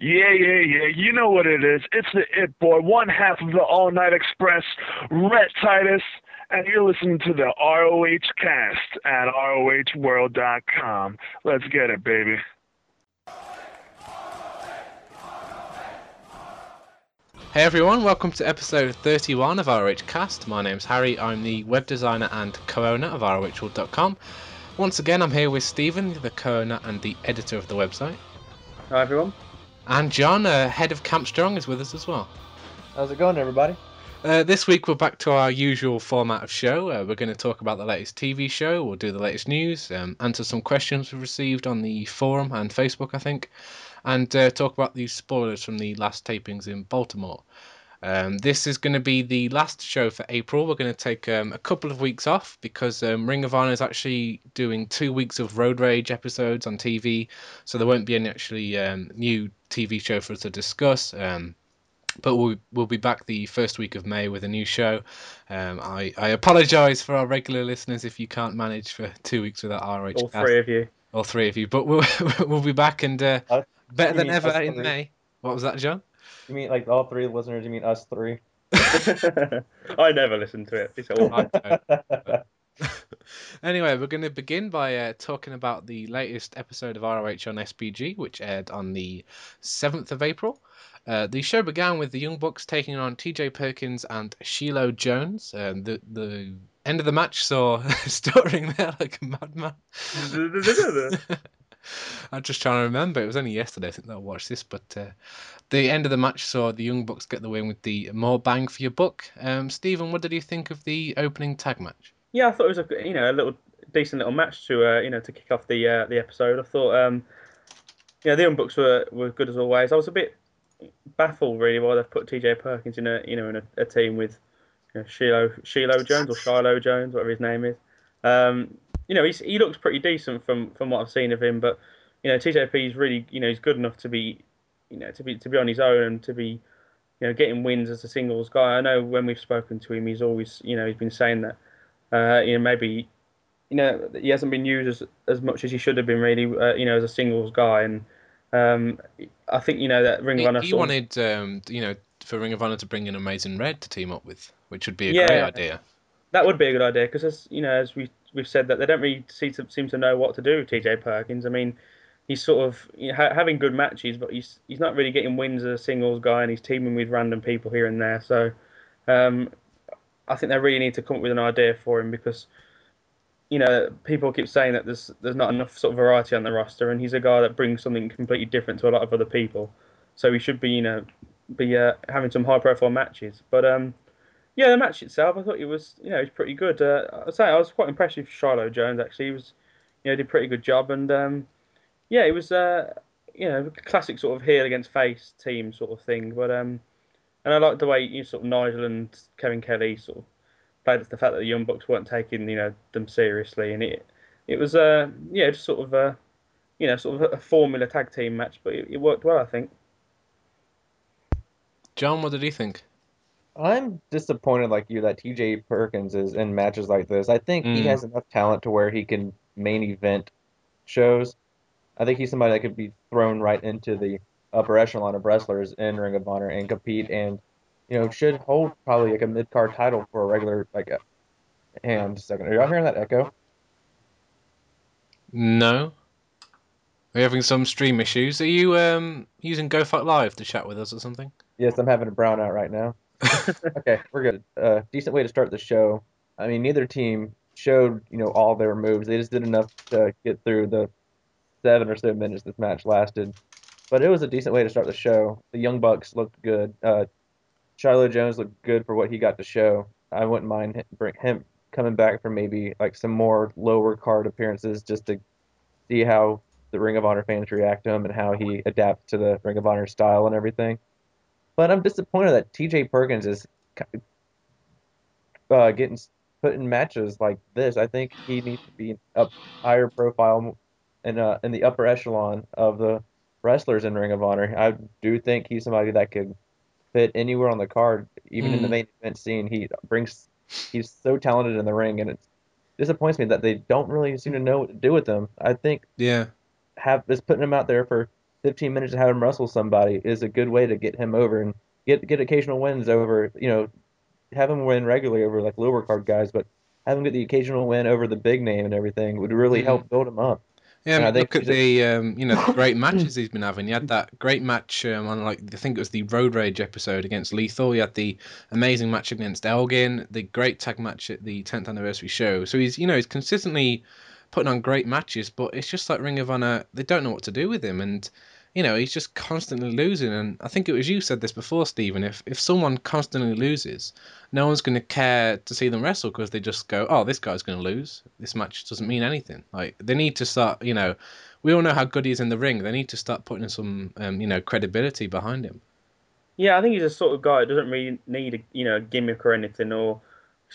Yeah, yeah, yeah. You know what it is. It's the It Boy, one half of the All Night Express, Rhett Titus, and you're listening to the ROH cast at ROHworld.com. Let's get it, baby. Hey everyone, welcome to episode 31 of ROH Cast. My name's Harry, I'm the web designer and co owner of ROHworld.com. Once again, I'm here with Stephen, the co owner and the editor of the website. Hi everyone. And John, uh, head of Camp Strong, is with us as well. How's it going, everybody? Uh, this week we're back to our usual format of show. Uh, we're going to talk about the latest TV show, we'll do the latest news, um, answer some questions we've received on the forum and Facebook, I think, and uh, talk about the spoilers from the last tapings in Baltimore. Um, this is going to be the last show for April. We're going to take um, a couple of weeks off because um, Ring of Honor is actually doing two weeks of Road Rage episodes on TV, so there won't be any actually um, new TV show for us to discuss. Um, but we'll, we'll be back the first week of May with a new show. Um, I, I apologise for our regular listeners if you can't manage for two weeks without RH. All three of you. All three of you. But we'll, we'll be back and uh, Uh, better than ever in? May. What was that, John? You mean like all three listeners? You mean us three? I never listen to it. It's all. I don't. anyway, we're going to begin by uh, talking about the latest episode of ROH on SBG, which aired on the 7th of April. Uh, the show began with the Young Bucks taking on TJ Perkins and Shiloh Jones. Um, the the end of the match saw stuttering there like a madman. I'm just trying to remember. It was only yesterday I think that I watched this, but uh, the end of the match saw the Young Bucks get the win with the more bang for your buck. Um, Stephen, what did you think of the opening tag match? yeah, I thought it was a you know a little decent little match to uh, you know to kick off the uh, the episode. I thought um, yeah the Young Bucks were, were good as always. I was a bit baffled really why they've put TJ Perkins in a you know in a, a team with you know, Shiloh Shiloh Jones or Shiloh Jones whatever his name is. Um, you know he's, he looks pretty decent from from what I've seen of him, but you know TJP is really you know he's good enough to be you know to be to be on his own and to be you know getting wins as a singles guy. I know when we've spoken to him, he's always you know he's been saying that uh, you know maybe you know he hasn't been used as as much as he should have been really uh, you know as a singles guy and um, I think you know that Ring of Honor he of- wanted, um, you know, for Ring of Honor to bring in Amazing Red to team up with, which would be a Yeah. great idea. that would be a good idea because as you know as we we've said that they don't really seem to, seem to know what to do with TJ Perkins. I mean, he's sort of you know, ha- having good matches, but he's he's not really getting wins as a singles guy, and he's teaming with random people here and there. So, um, I think they really need to come up with an idea for him because. You know, people keep saying that there's there's not enough sort of variety on the roster, and he's a guy that brings something completely different to a lot of other people. So he should be, you know, be uh, having some high profile matches. But um, yeah, the match itself, I thought it was, you know, it was pretty good. Uh, I'd say I was quite impressed with Shiloh Jones. Actually, he was, you know, did a pretty good job, and um, yeah, it was, uh, you know, classic sort of heel against face team sort of thing. But um, and I liked the way you know, sort of Nigel and Kevin Kelly sort of played at the fact that the Young Bucks weren't taking, you know, them seriously, and it, it was, uh, yeah, just sort of, uh, you know, sort of a formula tag team match, but it, it worked well, I think. John, what did he think? I'm disappointed, like you, that TJ Perkins is in matches like this. I think he Mm. has enough talent to where he can main event shows. I think he's somebody that could be thrown right into the upper echelon of wrestlers in Ring of Honor and compete, and you know should hold probably like a mid card title for a regular like. A, hang on a second. Are y'all hearing that echo? No. We're having some stream issues. Are you um, using GoFuck Live to chat with us or something? Yes, I'm having a brownout right now. Okay, we're good. Uh, decent way to start the show. I mean, neither team showed you know all their moves. They just did enough to get through the seven or so minutes this match lasted. But it was a decent way to start the show. The Young Bucks looked good. Uh, Shiloh Jones looked good for what he got to show. I wouldn't mind him, coming back for maybe like some more lower card appearances just to see how the Ring of Honor fans react to him and how he adapts to the Ring of Honor style and everything. But I'm disappointed that TJ Perkins is uh, getting put in matches like this. I think he needs to be up higher profile in uh, in the upper echelon of the wrestlers in Ring of Honor. I do think he's somebody that could fit anywhere on the card, even in the Mm. main event scene. He brings he's so talented in the ring, and it disappoints me that they don't really seem to know what to do with him. I think Yeah. have is putting him out there for 15 minutes to have him wrestle somebody is a good way to get him over and get get occasional wins over. You know, have him win regularly over like lower card guys, but have him get the occasional win over the big name and everything would really Mhm. help build him up. Yeah, I look at the um, you know the great matches he's been having. He had that great match um, on like I think it was the Road Rage episode against Lethal. He had the amazing match against Elgin, the great tag match at the 10th anniversary show. So he's you know he's consistently putting on great matches, but it's just like Ring of Honor. They don't know what to do with him, and you know he's just constantly losing. And I think it was you said this before, Stephen. If if someone constantly loses, no one's going to care to see them wrestle because they just go, oh, this guy's going to lose. This match doesn't mean anything. Like they need to start, you know, we all know how good he is in the ring. They need to start putting some, um, you know, credibility behind him. Yeah, I think he's a sort of guy that doesn't really need a you know a gimmick or anything, or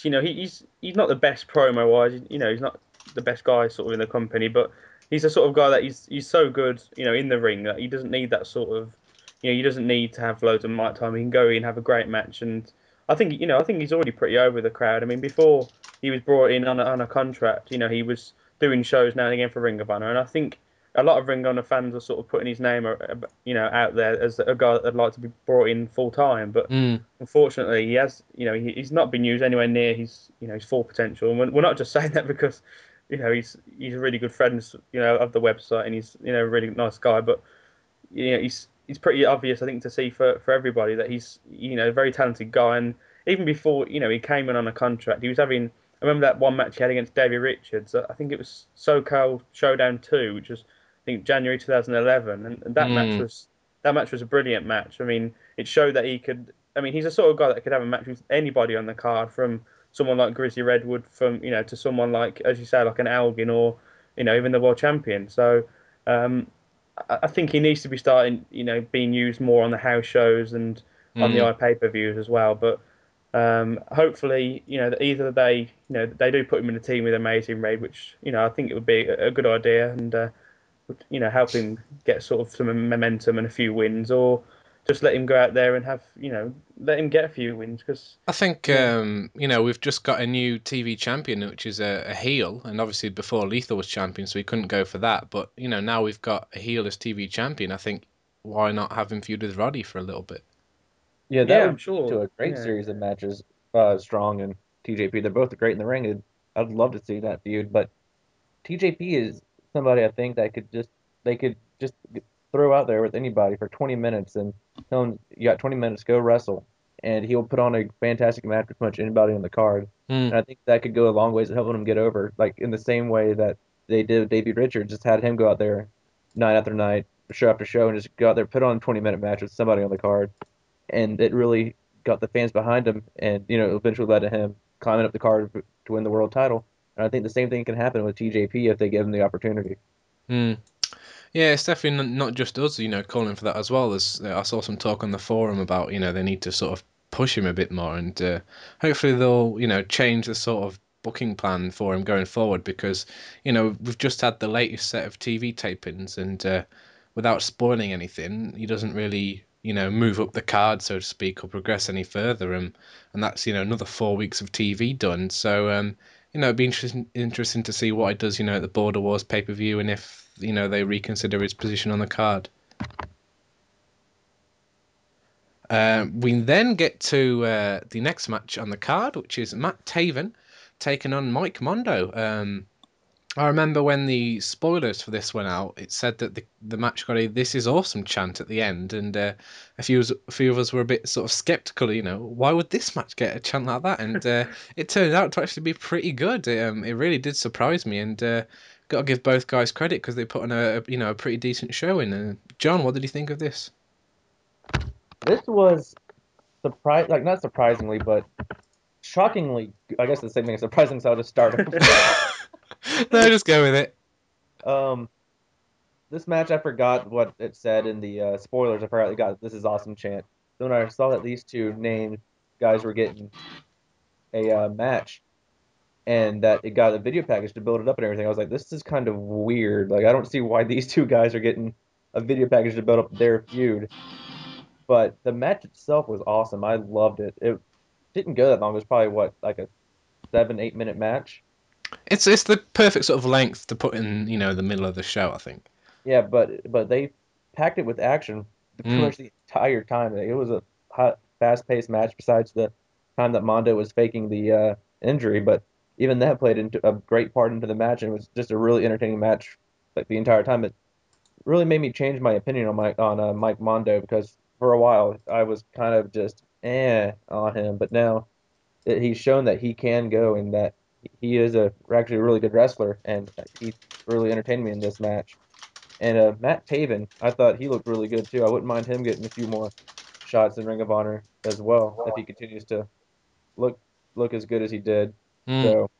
you know he, he's he's not the best promo wise. You know he's not the best guy sort of in the company, but he's the sort of guy that he's he's so good you know in the ring that he doesn't need that sort of you know he doesn't need to have loads of mic time. He can go in and have a great match, and I think you know I think he's already pretty over the crowd. I mean before he was brought in on a, on a contract, you know he was doing shows now and again for Ring of Honor, and I think a lot of Ring of Honor fans are sort of putting his name, uh, you know, out there as a guy that'd like to be brought in full time. But Mm. unfortunately, he has, you know, he, he's not been used anywhere near his, you know, his full potential. And we're not just saying that because, you know, he's he's a really good friend, you know, of the website, and he's, you know, a really nice guy. But, you know, he's he's pretty obvious, I think, to see for for everybody that he's, you know, a very talented guy. And even before, you know, he came in on a contract, he was having. I remember that one match he had against Davey Richards. I think it was SoCal Showdown Two, which was I think January 2011, and, and that Mm. match was that match was a brilliant match. I mean, it showed that he could. I mean, he's a sort of guy that could have a match with anybody on the card, from someone like Grizzly Redwood, from you know, to someone like, as you say, like an Elgin, or you know, even the world champion. So, um, I, I think he needs to be starting, you know, being used more on the house shows and on the Mm. eye pay per views as well. But um, hopefully, you know, that either they, you know, they do put him in a team with Amazing Red, which you know I think it would be a, a good idea and uh, would you know help him get sort of some momentum and a few wins, or just let him go out there and have you know let him get a few wins because I think um, you know we've just got a new TV champion, which is a, a heel, and obviously before Lethal was champion, so we couldn't go for that. But you know now we've got a heel as TV champion. I think why not have him feud with Roddy for a little bit? Yeah, that Yeah, would I'm sure. lead to a great Yeah. series of matches. Uh, Strong and TJP, they're both great in the ring. and I'd love to see that feud, but TJP is somebody I think that could just they could just throw out there with anybody for 20 minutes and tell him you got 20 minutes, go wrestle, and he'll put on a fantastic match with much anybody on the card. Mm. And I think that could go a long ways in helping him get over, like in the same way that they did with Davey Richards, just had him go out there night after night, show after show, and just go out there, put on a 20 minute match with somebody on the card. And it really got the fans behind him, and, you know, eventually led to him climbing up the card to win the world title. And I think the same thing can happen with TJP if they give him the opportunity. Mm. Yeah, it's definitely not just us, you know, calling for that as well. As uh, I saw some talk on the forum about, you know, they need to sort of push him a bit more, and uh, hopefully they'll, you know, change the sort of booking plan for him going forward because, you know, we've just had the latest set of TV tapings, and uh, without spoiling anything, he doesn't really, you know, move up the card, so to speak, or progress any further, and and that's, you know, another four weeks of TV done. So, um, you know, it'd be interesting interesting to see what it does, you know, at the Border Wars pay per view, and if you know they reconsider his position on the card. Uh, we then get to uh, the next match on the card, which is Matt Taven taking on Mike Mondo. Um, I remember when the spoilers for this went out, it said that the, the match got a "This is awesome" chant at the end, and uh, a few a few of us were a bit sort of skeptical. You know, why would this match get a chant like that? And uh, it turned out to actually be pretty good. Um, it really did surprise me, and uh, got to give both guys credit because they put on a, a you know a pretty decent show. In uh, John, what did you think of this? This was surprise, like not surprisingly, but shockingly. I guess the same thing. As surprising, so I'll just start. no, just go with it. Um, this match, I forgot what it said in the uh, spoilers. I forgot it got this is awesome chant. So when I saw that these two named guys were getting a uh, match, and that it got a video package to build it up and everything, I was like, this is kind of weird. Like I don't see why these two guys are getting a video package to build up their feud. But the match itself was awesome. I loved it. It didn't go that long. It was probably what like a seven, eight minute match. It's it's the perfect sort of length to put in you know the middle of the show. I think. Yeah, but but they packed it with action pretty Mm. much the entire time. It was a hot, fast-paced match. Besides the time that Mondo was faking the uh, injury, but even that played into a great part into the match, and it was just a really entertaining match like the entire time. It really made me change my opinion on Mike on uh, Mike Mondo because for a while I was kind of just eh on him, but now that he's shown that he can go and that he is a actually a really good wrestler, and he really entertained me in this match. And uh, Matt Taven, I thought he looked really good too. I wouldn't mind him getting a few more shots in Ring of Honor as well if he continues to look look as good as he did. Mm. So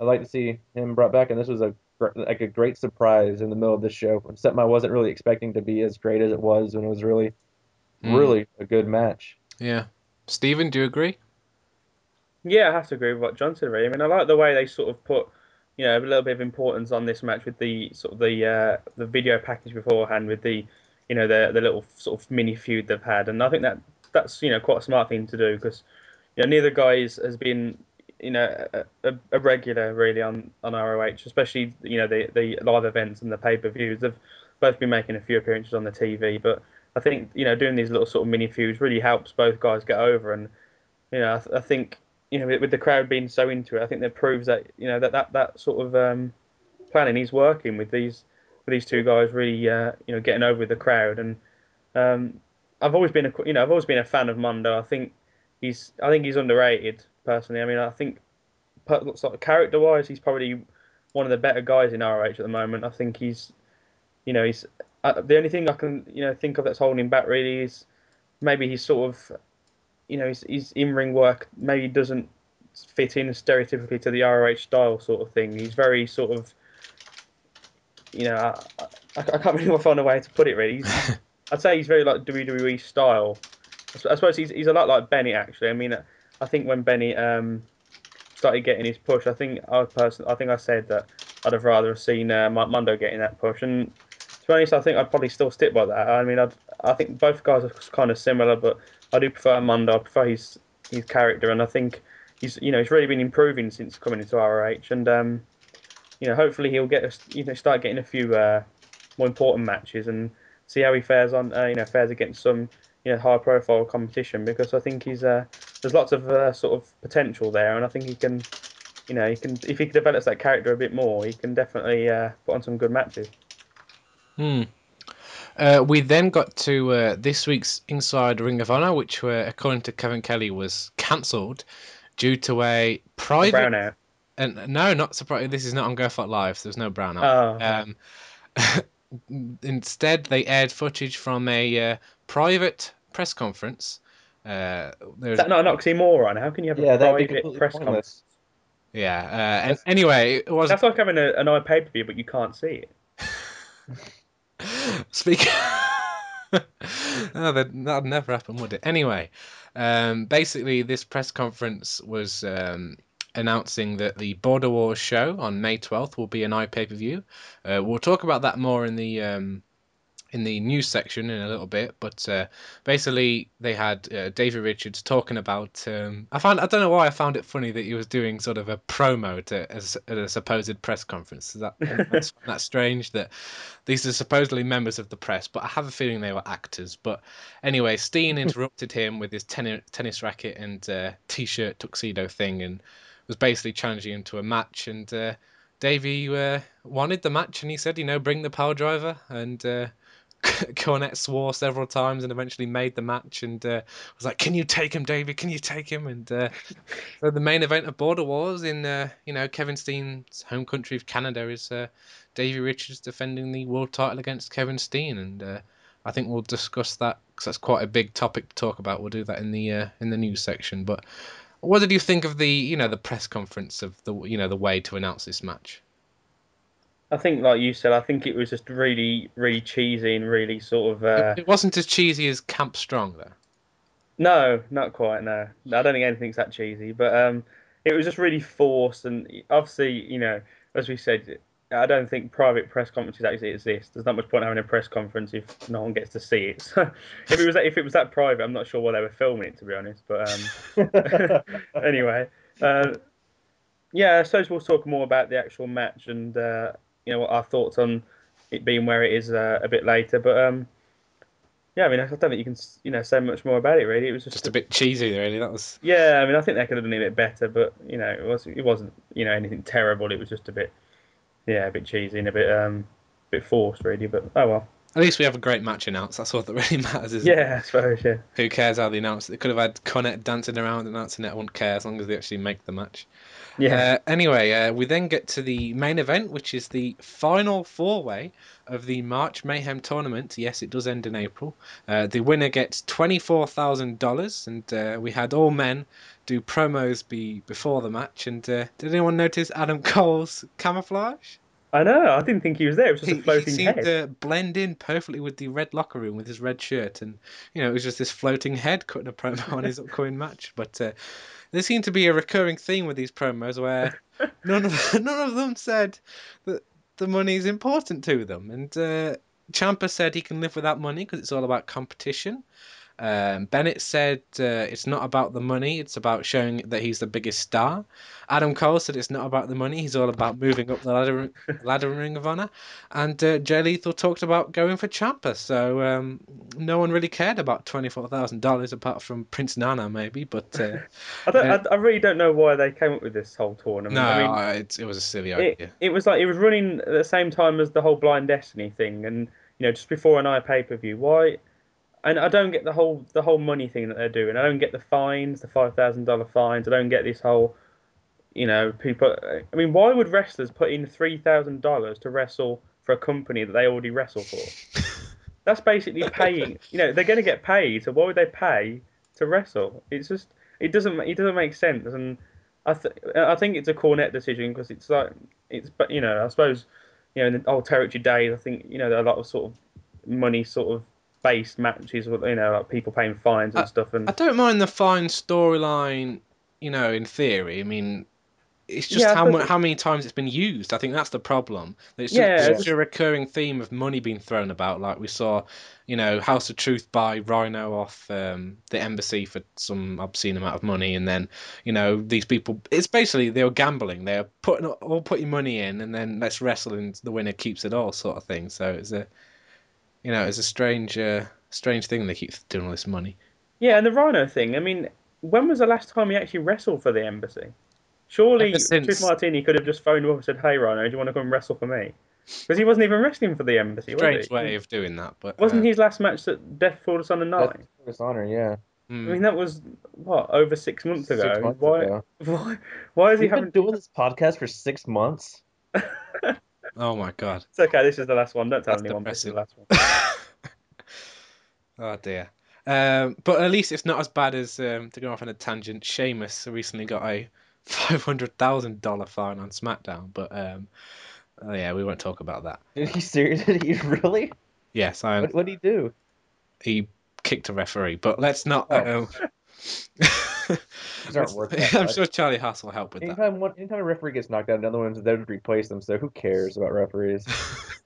I'd like to see him brought back, and this was a like a great surprise in the middle of this show. Something I wasn't really expecting to be as great as it was, and it was really, Mm. really a good match. Yeah. Stephen, do you agree? Yeah, I have to agree with what John said. Really, I mean, I like the way they sort of put, you know, a little bit of importance on this match with the sort of the uh, the video package beforehand with the, you know, the the little sort of mini feud they've had, and I think that that's you know quite a smart thing to do because, you know, neither guys has been, you know, a, a, regular really on on ROH, especially you know the the live events and the pay per views. They've both been making a few appearances on the TV, but I think you know doing these little sort of mini feuds really helps both guys get over and you know, I, th- I think you know with, with the crowd being so into it, I think that proves that you know that that, that sort of um, planning is working with these with these two guys really uh, you know getting over with the crowd. And um, I've always been a you know I've always been a fan of Mondo. I think he's I think he's underrated personally. I mean I think per- looks like character wise he's probably one of the better guys in ROH at the moment. I think he's you know he's uh, the only thing I can you know think of that's holding him back really is maybe he's sort of you know, his, his in-ring work maybe doesn't fit in stereotypically to the ROH style sort of thing. He's very sort of, you know, I, I, I can't really find a way to put it really. I'd say he's very like WWE style. I suppose he's, he's a lot like Benny actually. I mean, I think when Benny um, started getting his push, I think I person, I think I said that I'd have rather seen uh, Mondo getting that push. And to be honest, I think I'd probably still stick by that. I mean, I'd, I think both guys are kind of similar, but I do prefer Mondo. I prefer his his character, and I think he's you know he's really been improving since coming into ROH, and um, you know hopefully he'll get you know start getting a few uh, more important matches and see how he fares on uh, you know fares against some you know high profile competition because I think he's uh, there's lots of uh, sort of potential there, and I think he can you know he can if he develops that character a bit more, he can definitely uh, put on some good matches. Hmm. Uh, we then got to uh, this week's Inside Ring of Honor, which, uh, according to Kevin Kelly, was cancelled due to a private. Brownout. And no, not surprised. This is not on Go Fuck Live. So there's no brownout. Oh, Um, instead, they aired footage from a uh, private press conference. Uh, is there's, that not an oxymoron? How can you have Yeah, a that'd private press conference? yeah. Uh, and anyway, it was That's like having a, an eye pay per view, but you can't see it. Speak. oh, that that'd never happen, would it? Anyway, um, basically, this press conference was um, announcing that the Border Wars show on May twelfth will be an iPay per view. Uh, we'll talk about that more in the um, in the news section in a little bit, but uh, basically they had uh, Davey Richards talking about. Um, I found I don't know why I found it funny that he was doing sort of a promo to as, at a supposed press conference. Is that that's, that's strange that these are supposedly members of the press, but I have a feeling they were actors. But anyway, Steen interrupted him with his tennis tennis racket and uh, t-shirt tuxedo thing, and was basically challenging him to a match. And uh, Davey uh, wanted the match, and he said, you know, bring the power driver and. Uh, Cornette swore several times and eventually made the match and uh, was like, "Can you take him, David? Can you take him?" And uh, so the main event of Border Wars in uh, you know Kevin Steen's home country of Canada is uh, Davey Richards defending the world title against Kevin Steen, and uh, I think we'll discuss that because that's quite a big topic to talk about. We'll do that in the uh, in the news section. But what did you think of the you know the press conference of the you know the way to announce this match? I think, like you said, I think it was just really, really cheesy and really sort of. Uh, it, wasn't as cheesy as Camp Strong though. no, not quite. No, I don't think anything's that cheesy, but um, it was just really forced, and obviously, you know, as we said, I don't think private press conferences actually exist. There's not much point having a press conference if no one gets to see it. So if it was that, if it was that private, I'm not sure why they were filming it to be honest. But um, anyway, uh, yeah, I suppose we'll talk more about the actual match and uh, you know what our thoughts on it being where it is uh, a bit later. But um, yeah, I mean, I don't think you can you know say much more about it really. It was just, Just a bit cheesy, really. That was. yeah. I mean, I think they could have done it a bit better, but you know, it was it wasn't you know anything terrible. It was just a bit yeah, a bit cheesy and a bit um, a bit forced really. But oh well. At least we have a great match announced. That's all that really matters. Isn't it? Yeah, I suppose yeah. Who cares how they announce it? They could have had Cornette dancing around announcing it. I wouldn't care as long as they actually make the match. Yeah. Uh, anyway, uh, we then get to the main event, which is the final four way of the March Mayhem tournament. Yes, it does end in April. Uh, the winner gets $24,000, and uh, we had all men do promos be before the match. And uh, did anyone notice Adam Cole's camouflage? I know. I didn't think he was there. It was just He, a floating he seemed head. to blend in perfectly with the red locker room with his red shirt, and you know it was just this floating head cutting a promo on his upcoming match. But uh, there seemed to be a recurring theme with these promos where none of none of them said that the money is important to them, and uh, Ciampa said he can live without money because it's all about competition. Um, Bennett said uh, it's not about the money, it's about showing that he's the biggest star. Adam Cole said it's not about the money, he's all about moving up the ladder, ladder Ring of Honor. And uh, Jay Lethal talked about going for Ciampa, so um, no one really cared about $24,000 apart from Prince Nana, maybe. But uh, I, don't, uh, I, I really don't know why they came up with this whole tournament. no, I mean, it, it was a silly idea. it, it was like it was running at the same time as the whole Blind Destiny thing, and you know just before an eye pay per view. Why? And I don't get the whole the whole money thing that they're doing. I don't get the fines, the five thousand dollar fines. I don't get this whole, you know, people. I mean, why would wrestlers put in three thousand dollars to wrestle for a company that they already wrestle for? That's basically paying. You know, they're going to get paid, so why would they pay to wrestle? It's just it doesn't it doesn't make sense, and I th- I think it's a Cornette decision because it's like it's but you know I suppose you know in the old territory days I think you know there are a lot of sort of money sort of based matches with you know like people paying fines and stuff and I don't mind the fine storyline, you know, in theory. I mean, it's just Yeah, how how many times it's been used. I think that's the problem. It's Yeah, just, it's- such a recurring theme of money being thrown about. Like we saw, you know, House of Truth buy Rhino off um, the embassy for some obscene amount of money, and then, you know, these people. It's basically they were gambling. They're putting all putting money in, and then let's wrestle, and the winner keeps it all, sort of thing. So it's a, you know, it's a strange, uh, strange thing they keep doing all this money. yeah and the Rhino thing I mean when was the last time he actually wrestled for the embassy? Surely Ever since- Truth Martini could have just phoned him up and said hey Rhino do you want to come and wrestle for me? Because he wasn't even wrestling for the embassy. was Strange he? way of doing that, but Wasn't uh, his last match at Death Before the Sun and Night? That's his honor, yeah. mm. I mean, that was what over six months Six ago. months why? ago. Why? Why is he We've having? been doing this podcast for six months. Oh my god. It's okay. This is the last one. Don't tell That's anyone. This is the last depressing. one. oh dear. Um, but at least it's not as bad as um, to go off on a tangent. Sheamus recently got a five hundred thousand dollar fine on SmackDown, but um, oh yeah, we won't talk about that. Did he serious? Did he really? Yes, I What what did he do? he kicked a referee, but let's not. Oh. These aren't worth that I'm sure Charlie Haas will help with that. Anytime one, anytime a referee gets knocked out, another one's there to replace them. So who cares about referees?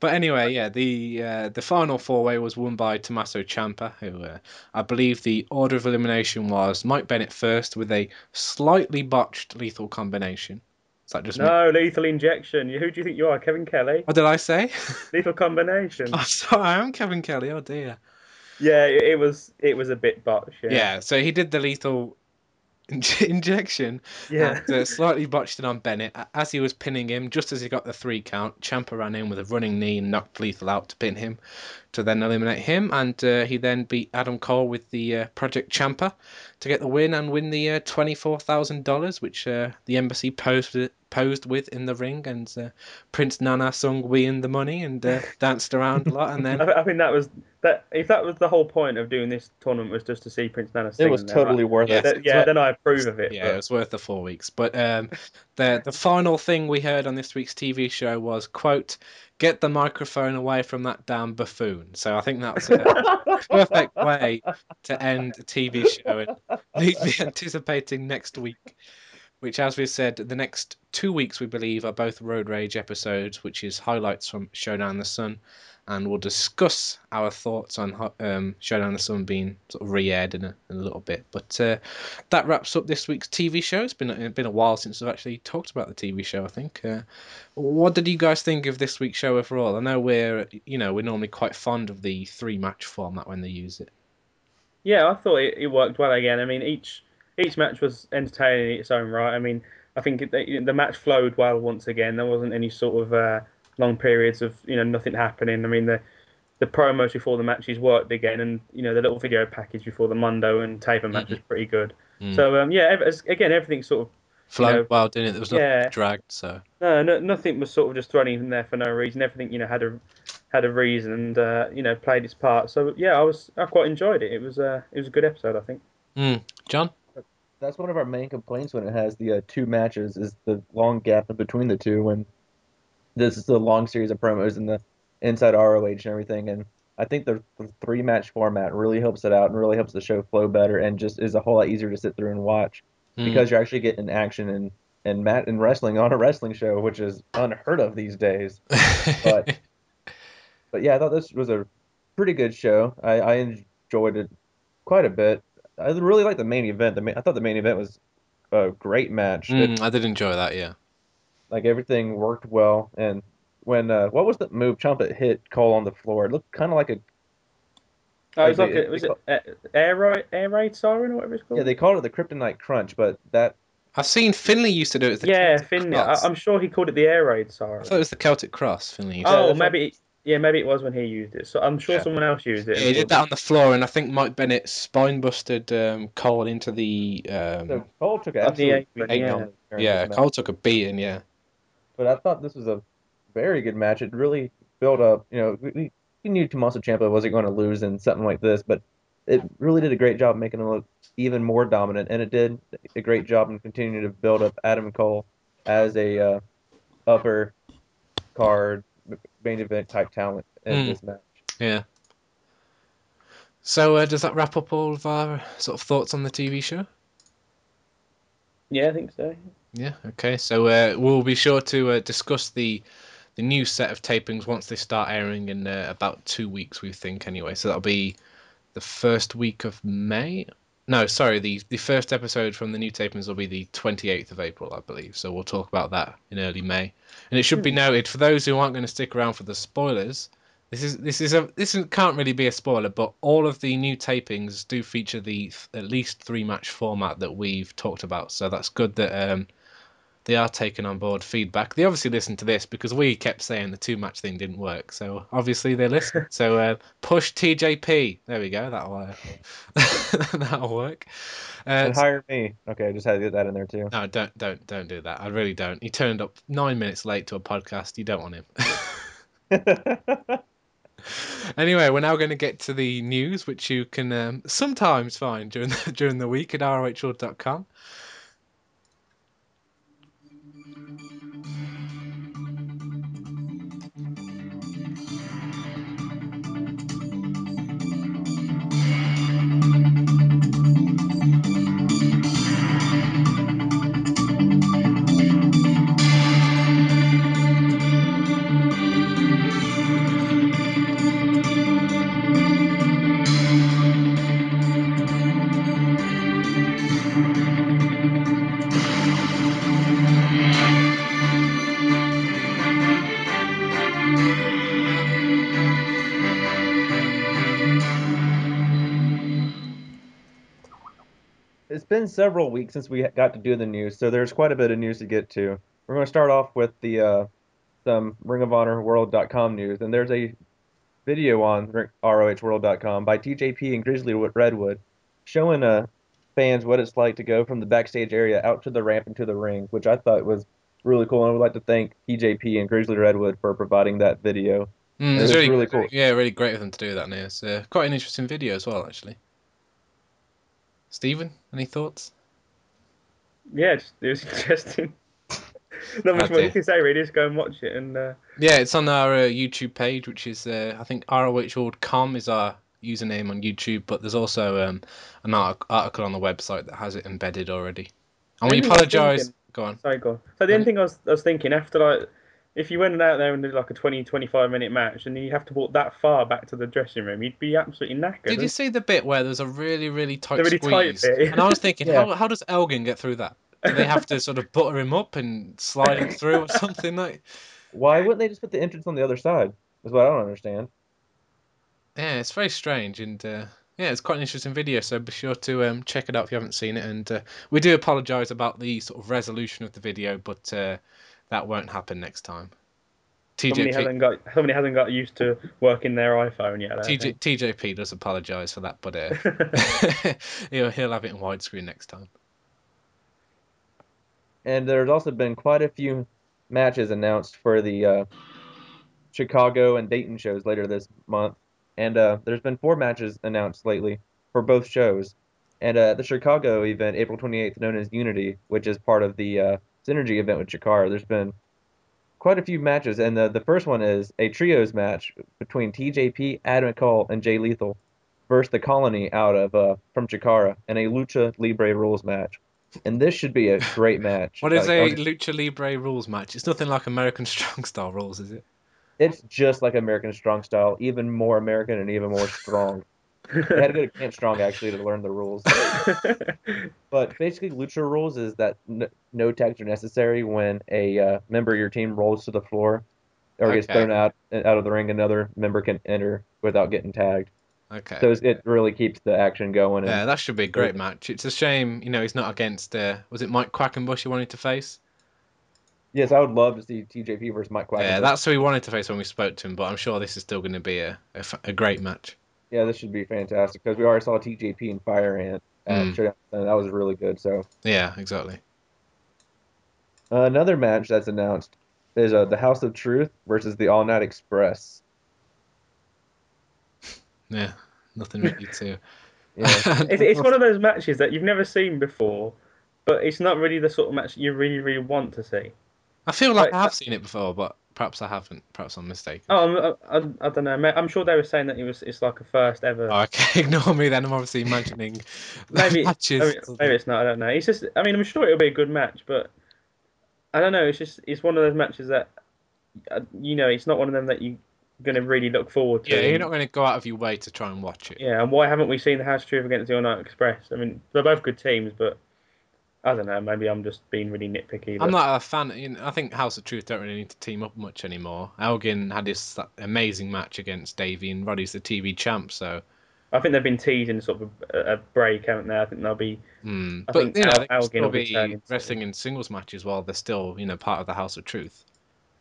But anyway, yeah, the uh, the final four way was won by Tommaso Ciampa, who uh, I believe the order of elimination was Mike Bennett first with a slightly botched lethal combination. Is that just me? No, lethal injection. Who do you think you are, Kevin Kelly? What did I say? Lethal combination. oh, sorry, I am Kevin Kelly. Oh dear. Yeah, it, was. It was a bit botched. Yeah. Yeah. so he did the lethal inj- injection Yeah. and uh, slightly botched it on Bennett. As he was pinning him, just as he got the three count, Ciampa ran in with a running knee and knocked Lethal out to pin him, to then eliminate him. And uh, he then beat Adam Cole with the uh, Project Ciampa to get the win and win the uh, $24,000, which uh, the embassy posed, posed with in the ring. And uh, Prince Nana sung We in the Money and uh, danced around a lot. And then, I think that was that. If that was the whole point of doing this tournament was just to see Prince Nana sing, It was then totally I- worth Yeah. it. then- yeah, then I approve of it. yeah, but- it was worth the four weeks. But um, the, the final thing we heard on this week's TV show was, quote, get the microphone away from that damn buffoon. So I think that's a perfect way to end a TV show and leave me anticipating next week. Which, as we've said, the next two weeks we believe are both Road Rage episodes, which is highlights from Showdown the Sun, and we'll discuss our thoughts on um, Showdown the Sun being sort of re-aired in a, in a little bit. But uh, that wraps up this week's TV show. It's been it's been a while since we've actually talked about the TV show. I think. Uh, what did you guys think of this week's show overall? I know we're you know we're normally quite fond of the three match format when they use it. Yeah, I thought it, it worked well again. I mean, each each match was entertaining in its own right. I mean, I think it, the, the match flowed well once again. There wasn't any sort of uh, long periods of you know nothing happening. I mean, the the promos before the matches worked again, and you know the little video package before the Mondo and Taven match was pretty good. Mm. So um, yeah, again everything sort of Flowed know, well, didn't it? There was nothing yeah. dragged, so no, no nothing was sort of just thrown in there for no reason. Everything you know had a had a reason and uh, you know played its part. So yeah, I was I quite enjoyed it. It was uh, it was a good episode, I think. mm. John. That's one of our main complaints when it has the uh, two matches is the long gap in between the two when this is a long series of promos and the inside ROH and everything. And I think the, the three match format really helps it out and really helps the show flow better and just is a whole lot easier to sit through and watch Mm. because you're actually getting action and and mat and wrestling on a wrestling show, which is unheard of these days. but- But yeah, I thought this was a pretty good show. I, I enjoyed it quite a bit. I really liked the main event. The main, I thought the main event was a great match. It- Mm, I did enjoy that. Yeah. like everything worked well. And when uh, what was the move? Ciampa hit Cole on the floor. It looked kind of like a Oh, it was Like like the- a, was it a- air raid air raid siren or whatever it's called? yeah. They called it the Kryptonite Crunch, but that I've seen Finlay used to do it. As the yeah, Celtic Finlay. I, Cross. I'm sure he called it the air raid siren. I thought it was the Celtic Cross. Finlay. Used Oh, that's maybe yeah, maybe it was when he used it. So I'm sure Yeah. someone else used it. Yeah, he did that on the floor, and I think Mike Bennett spine busted um, Cole into the. Um, so Cole took On the absolute apron, beating yeah. during yeah. Cole took a beating. Yeah. But I thought this was a very good match. It really built up. You know, we, we- we knew Tommaso Ciampa wasn't going to lose in something like this, but it really did a great job making him look even more dominant, and it did a great job in continuing to build up Adam Cole as a uh, upper card main event type talent in Mm. this match. Yeah. So uh, does that wrap up all of our sort of thoughts on the TV show? Yeah, I think so. Yeah. Okay. So uh, we'll be sure to uh, discuss the the new set of tapings once they start airing in uh, about two weeks, we think. Anyway, so that'll be the first week of May. No, sorry. The the first episode from the new tapings will be the 28th of April, I believe. So we'll talk about that in early May. And it should be noted for those who aren't going to stick around for the spoilers. This is this is a this is, can't really be a spoiler, but all of the new tapings do feature the th- at least three match format that we've talked about. So that's good that um, they are taking on board feedback. They obviously listened to this because we kept saying the two match thing didn't work. So obviously they listened. so uh, push TJP. There we go. That'll uh, that'll work. Uh, And hire me. Okay, I just had to get that in there too. no, don't don't don't do that. I really don't. He turned up nine minutes late to a podcast. You don't want him. Anyway, we're now going to get to the news, which you can um, sometimes find during the, during the week at rohworld.com. been several weeks since we got to do the news, so there's quite a bit of news to get to. We're going to start off with the uh, some Ring of Honor World.com news, and there's a video on ROHWorld.com by TJP and Grizzly Redwood showing uh, fans what it's like to go from the backstage area out to the ramp and to the ring, which I thought was really cool. And I would like to thank TJP and Grizzly Redwood for providing that video. Mm, It it's really, really cool. Yeah, really great of them to do that. It's uh, quite an interesting video as well, actually. Stephen, any thoughts? Yeah, it's, it was interesting. Not much more you can say really. Just go and watch it and uh, Yeah, it's on our uh, YouTube page, which is uh, I think rohworld.com is our username on YouTube, but there's also um, an art- article on the website that has it embedded already. And we apologise. Go on. Sorry, go on. So the only thing I was, I was thinking after like, if you went out there and did like a 20, 25 minute match, and then you have to walk that far back to the dressing room, you'd be absolutely knackered. Did you see the bit where there's a really, really tight really squeeze? bit. And I was thinking, Yeah. how, how does Elgin get through that? Do they have to sort of butter him up and slide him through or something like? Why wouldn't they just put the entrance on the other side? Is what I don't understand. Yeah, it's very strange, and uh, yeah, it's quite an interesting video. So be sure to um, check it out if you haven't seen it. And uh, we do apologise about the sort of resolution of the video, but uh, that won't happen next time. Somebody TJP, hasn't got somebody hasn't got used to working their iPhone yet. I TJ, TJP does apologise for that, but uh, he'll he'll have it in widescreen next time. And there's also been quite a few matches announced for the uh, Chicago and Dayton shows later this month. And uh, there's been four matches announced lately for both shows. And uh, the Chicago event, April 28th, known as Unity, which is part of the uh, Synergy event with Chikara, there's been quite a few matches. And the, the first one is a trios match between TJP, Adam McCall, and Jay Lethal versus the Colony out of uh, from Chikara in a Lucha Libre rules match. And this should be a great match. What is Like, a lucha libre rules match? It's nothing like American Strong Style rules, is it? It's just like American Strong Style, even more American and even more strong. I had to go to Camp Strong actually to learn the rules. But basically, Lucha rules is that n- no tags are necessary when a uh, member of your team rolls to the floor or gets thrown out out of the ring. Another member can enter without getting tagged. Okay. So it really keeps the action going. And Yeah, that should be a great match. It's a shame, you know, he's not against. Uh, was it Mike Quackenbush he wanted to face? yes, I would love to see TJP versus Mike Quackenbush. Yeah, that's who he wanted to face when we spoke to him. But I'm sure this is still going to be a a great match. Yeah, this should be fantastic because we already saw TJP and Fire Ant at Mm. And that was really good. So. Yeah, exactly. Uh, another match that's announced is uh, the House of Truth versus the All Night Express. Yeah, nothing really to. Yeah. it's, it's one of those matches that you've never seen before, but it's not really the sort of match you really, really want to see. I feel like Like, I have uh, seen it before, but perhaps I haven't. Perhaps I'm mistaken. Oh, I'm, I, I don't know. I'm sure they were saying that it was it's like a first ever. Oh, okay, ignore me then. I'm obviously imagining maybe, matches. maybe maybe it's not. I don't know. It's just. I mean, I'm sure it'll be a good match, but I don't know. It's just it's one of those matches that uh, you know it's not one of them that you're gonna really look forward to. Yeah, you're not going to go out of your way to try and watch it. Yeah, and why haven't we seen the House Truth against the All Night Express? I mean, they're both good teams, but I don't know. Maybe I'm just being really nitpicky. I'm not a fan. You know, I think House of Truth don't really need to team up much anymore. Elgin had this amazing match against Davey, and Roddy's the TV champ. So, I think they've been teasing sort of a, a break, haven't they? I think they'll be. hmm. I but think you know, Al- Elgin will be be wrestling in singles matches while they're still, you know, part of the House of Truth.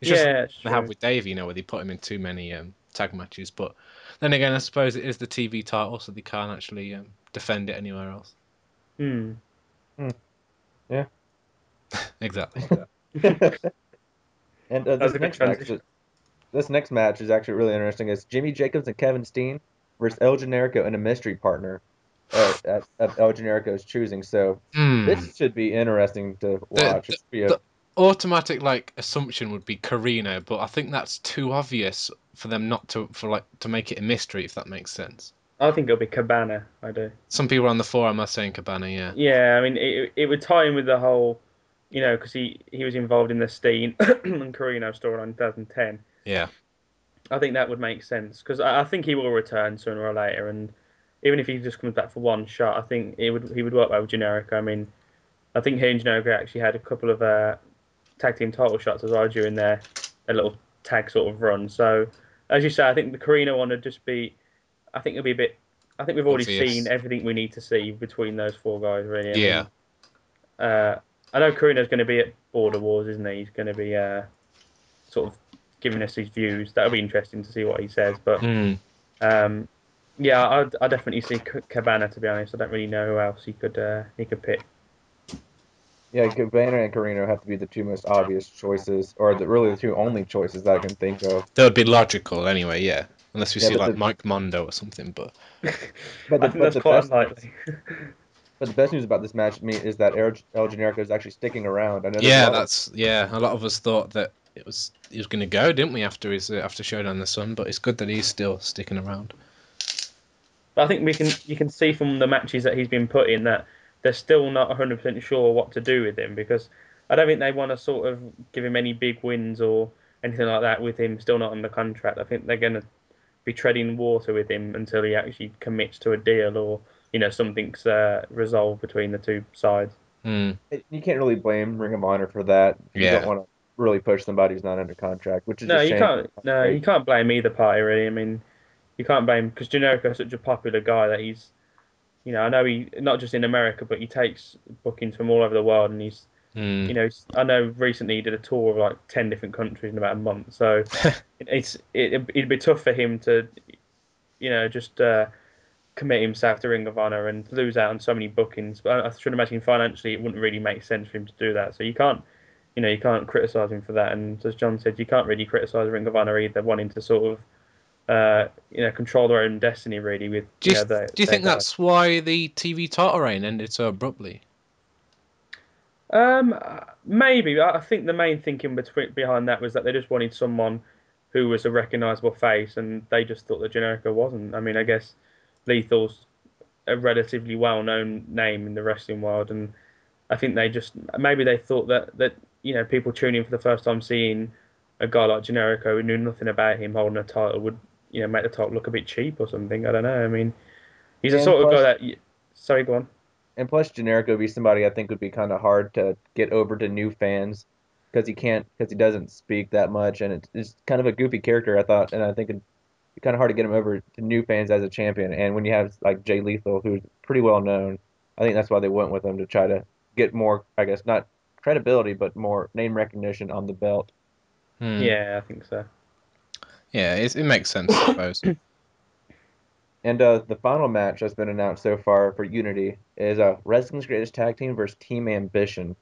It's just yeah, they have with Davey, you know, where they put him in too many um, tag matches. But then again, I suppose it is the TV title, so they can't actually um, defend it anywhere else. Hmm. Exactly. and uh, this next match, this next match is actually really interesting. It's Jimmy Jacobs and Kevin Steen versus El Generico and a mystery partner uh, at, at El Generico's choosing. So Hmm. this should be interesting to watch. the- a- the- automatic like assumption would be Corino, but I think that's too obvious for them not to for like to make it a mystery if that makes sense. I think it'll be Cabana. I do. Some people on the forum are saying Cabana, yeah. Yeah, I mean, it, it would tie in with the whole, you know, because he, he was involved in the Steen and Corino storyline in 2010. Yeah. I think that would make sense because I, I think he will return sooner or later, and even if he just comes back for one shot, I think it would he would work well with Generico. I mean, I think he and Generico actually had a couple of uh, tag team title shots as well during their a little tag sort of run. So, as you say, I think the Corino one would just be, I think it'll be a bit. I think we've already Obvious. seen everything we need to see between those four guys, really. I mean, Yeah. uh, I know Corino's going to be at Border Wars, isn't he? He's going to be uh, sort of giving us his views. That'll be interesting to see what he says. But Hmm. um, yeah, I I definitely see C- Cabana. To be honest, I don't really know who else he could uh, he could pick. yeah, Cabana and Corino have to be the two most obvious choices, or the, really the two only choices that I can think of. That would be logical anyway, yeah. Unless we Yeah, see like the- Mike Mondo or something, but But the, I think but that's the quite best, unlikely. but the best news about this match to me is that El, El Generico is actually sticking around. I know yeah, lot of- that's yeah. A lot of us thought that it was he was going to go, didn't we, after his uh, after Showdown the Sun? But it's good that he's still sticking around. But I think we can you can see from the matches that he's been put in that they're still not 100% sure what to do with him because I don't think they want to sort of give him any big wins or anything like that with him still not under contract. I think they're going to be treading water with him until he actually commits to a deal or you know something's uh, resolved between the two sides. Mm. You can't really blame Ring of Honor for that. You Yeah. don't want to really push somebody who's not under contract, which is No, a you shame. can't. No, you can't blame either party really. I mean, you can't blame because Generico is such a popular guy that he's, you know, I know he not just in America, but he takes bookings from all over the world, and he's, Mm. you know, I know recently he did a tour of like ten different countries in about a month, so it's it, it'd be tough for him to, you know, just uh, commit himself to Ring of Honor and lose out on so many bookings. But I, I should imagine financially it wouldn't really make sense for him to do that. So you can't, you know, you can't criticize him for that. And as John said, you can't really criticize Ring of Honor either, wanting to sort of, uh, you know, control their own destiny really. With Do you, you know, their- do you think that's why the TV title reign ended so abruptly? Um, maybe. I think the main thinking between behind that was that they just wanted someone who was a recognizable face, and they just thought that Generico wasn't. I mean, I guess Lethal's a relatively well-known name in the wrestling world, and I think they just maybe they thought that that you know people tuning in for the first time seeing a guy like Generico who knew nothing about him holding a title would you know make the title look a bit cheap or something. I don't know. I mean, he's the sort of guy that. Sorry, go on. And plus, Generico would be somebody I think would be kind of hard to get over to new fans because he can't because he doesn't speak that much, and it's, it's kind of a goofy character. I thought, and I think it'd be kind of hard to get him over to new fans as a champion. And when you have like Jay Lethal, who's pretty well known, I think that's why they went with him to try to get more, I guess, not credibility, but more name recognition on the belt. Hmm. Yeah, I think so. Yeah, it, it makes sense, I suppose. And uh, the final match that's been announced so far for Unity is uh, Wrestling's Greatest Tag Team versus Team Ambition.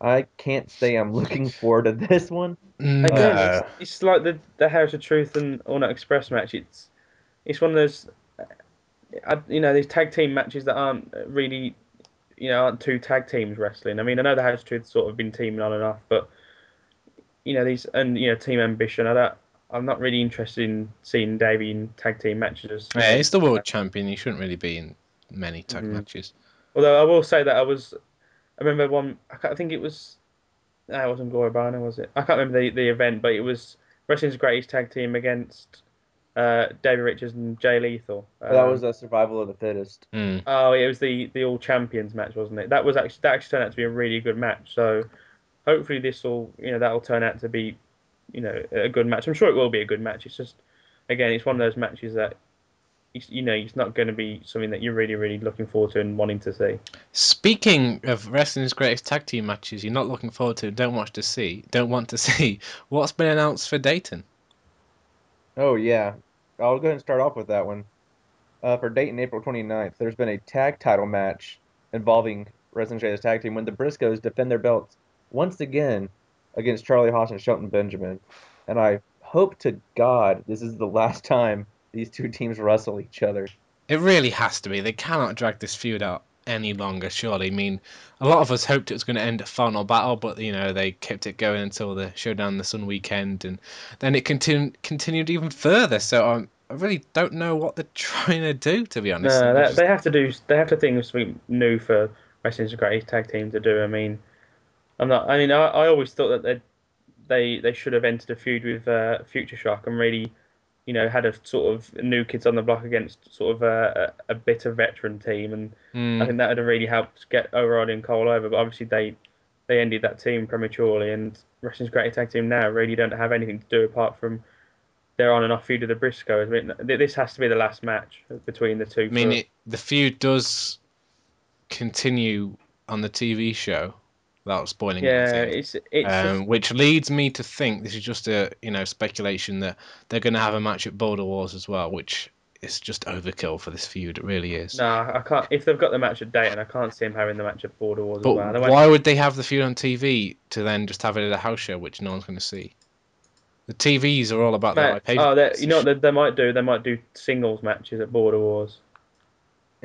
I can't say I'm looking forward to this one. Again, No. it's, it's like the the House of Truth and All Night Express match. It's it's one of those, uh, you know, these tag team matches that aren't really, you know, aren't two tag teams wrestling. I mean, I know the House of Truth sort of been teaming on and off, but you know these and you know Team Ambition. I don't, I'm not really interested in seeing Davey in tag team matches. Yeah, he's the world champion. He shouldn't really be in many tag Mhm. matches. Although I will say that I was, I remember one. I, can't, I think it was, no, it wasn't Glory Barner, was it? I can't remember the, the event, but it was Wrestling's Greatest Tag Team against uh, David Richards and Jay Lethal. But that Um, was a survival of the fittest. Hmm. Oh, it was the the All Champions match, wasn't it? That was actually that actually turned out to be a really good match. So hopefully this will you know that'll turn out to be you know a good match. I'm sure it will be a good match. It's just again it's one of those matches that it's, you know it's not going to be something that you're really really looking forward to and wanting to see. Speaking of wrestling's greatest tag team matches, you're not looking forward to, don't watch to see, don't want to see. What's been announced for Dayton? Oh, yeah. I'll go ahead and start off with that one. Uh, for Dayton, April 29th, there's been a tag title match involving Wrestling's Greatest Tag Team when the Briscoes defend their belts once again against Charlie Haas and Shelton Benjamin. And I hope to God this is the last time these two teams wrestle each other. It really has to be. They cannot drag this feud out any longer, surely. I mean, a lot of us hoped it was going to end at Final Battle, but, you know, they kept it going until the Showdown the Sun weekend, and then it continu- continued even further. So um, I really don't know what they're trying to do, to be honest. No, They're that, just- they have to do. They have to think of something new for Wrestling's Greatest Tag Team to do. I mean, I'm not. I mean, I, I always thought that they they they should have entered a feud with uh, Future Shock and really, you know, had a sort of new kids on the block against sort of a, a, a bitter veteran team, and Hmm. I think that would have really helped get O'Reilly and Cole over. But obviously they they ended that team prematurely, and Wrestling's great Tag Team now really don't have anything to do apart from. Their on and off feud with the Briscoes. I mean, this has to be the last match between the two. I mean, it, the feud does continue on the TV show without spoiling Yeah, anything. it's it's Um, just, which leads me to think this is just a you know speculation that they're going to have a match at Border Wars as well, which is just overkill for this feud. It really is. no, I can't. If they've got the match at Dayton, I can't see them having the match at Border Wars but as well. Why would they have the feud on TV to then just have it at a house show, which no one's going to see? The TVs are all about pay. oh, you know what they, they might do? They might do singles matches at Border Wars.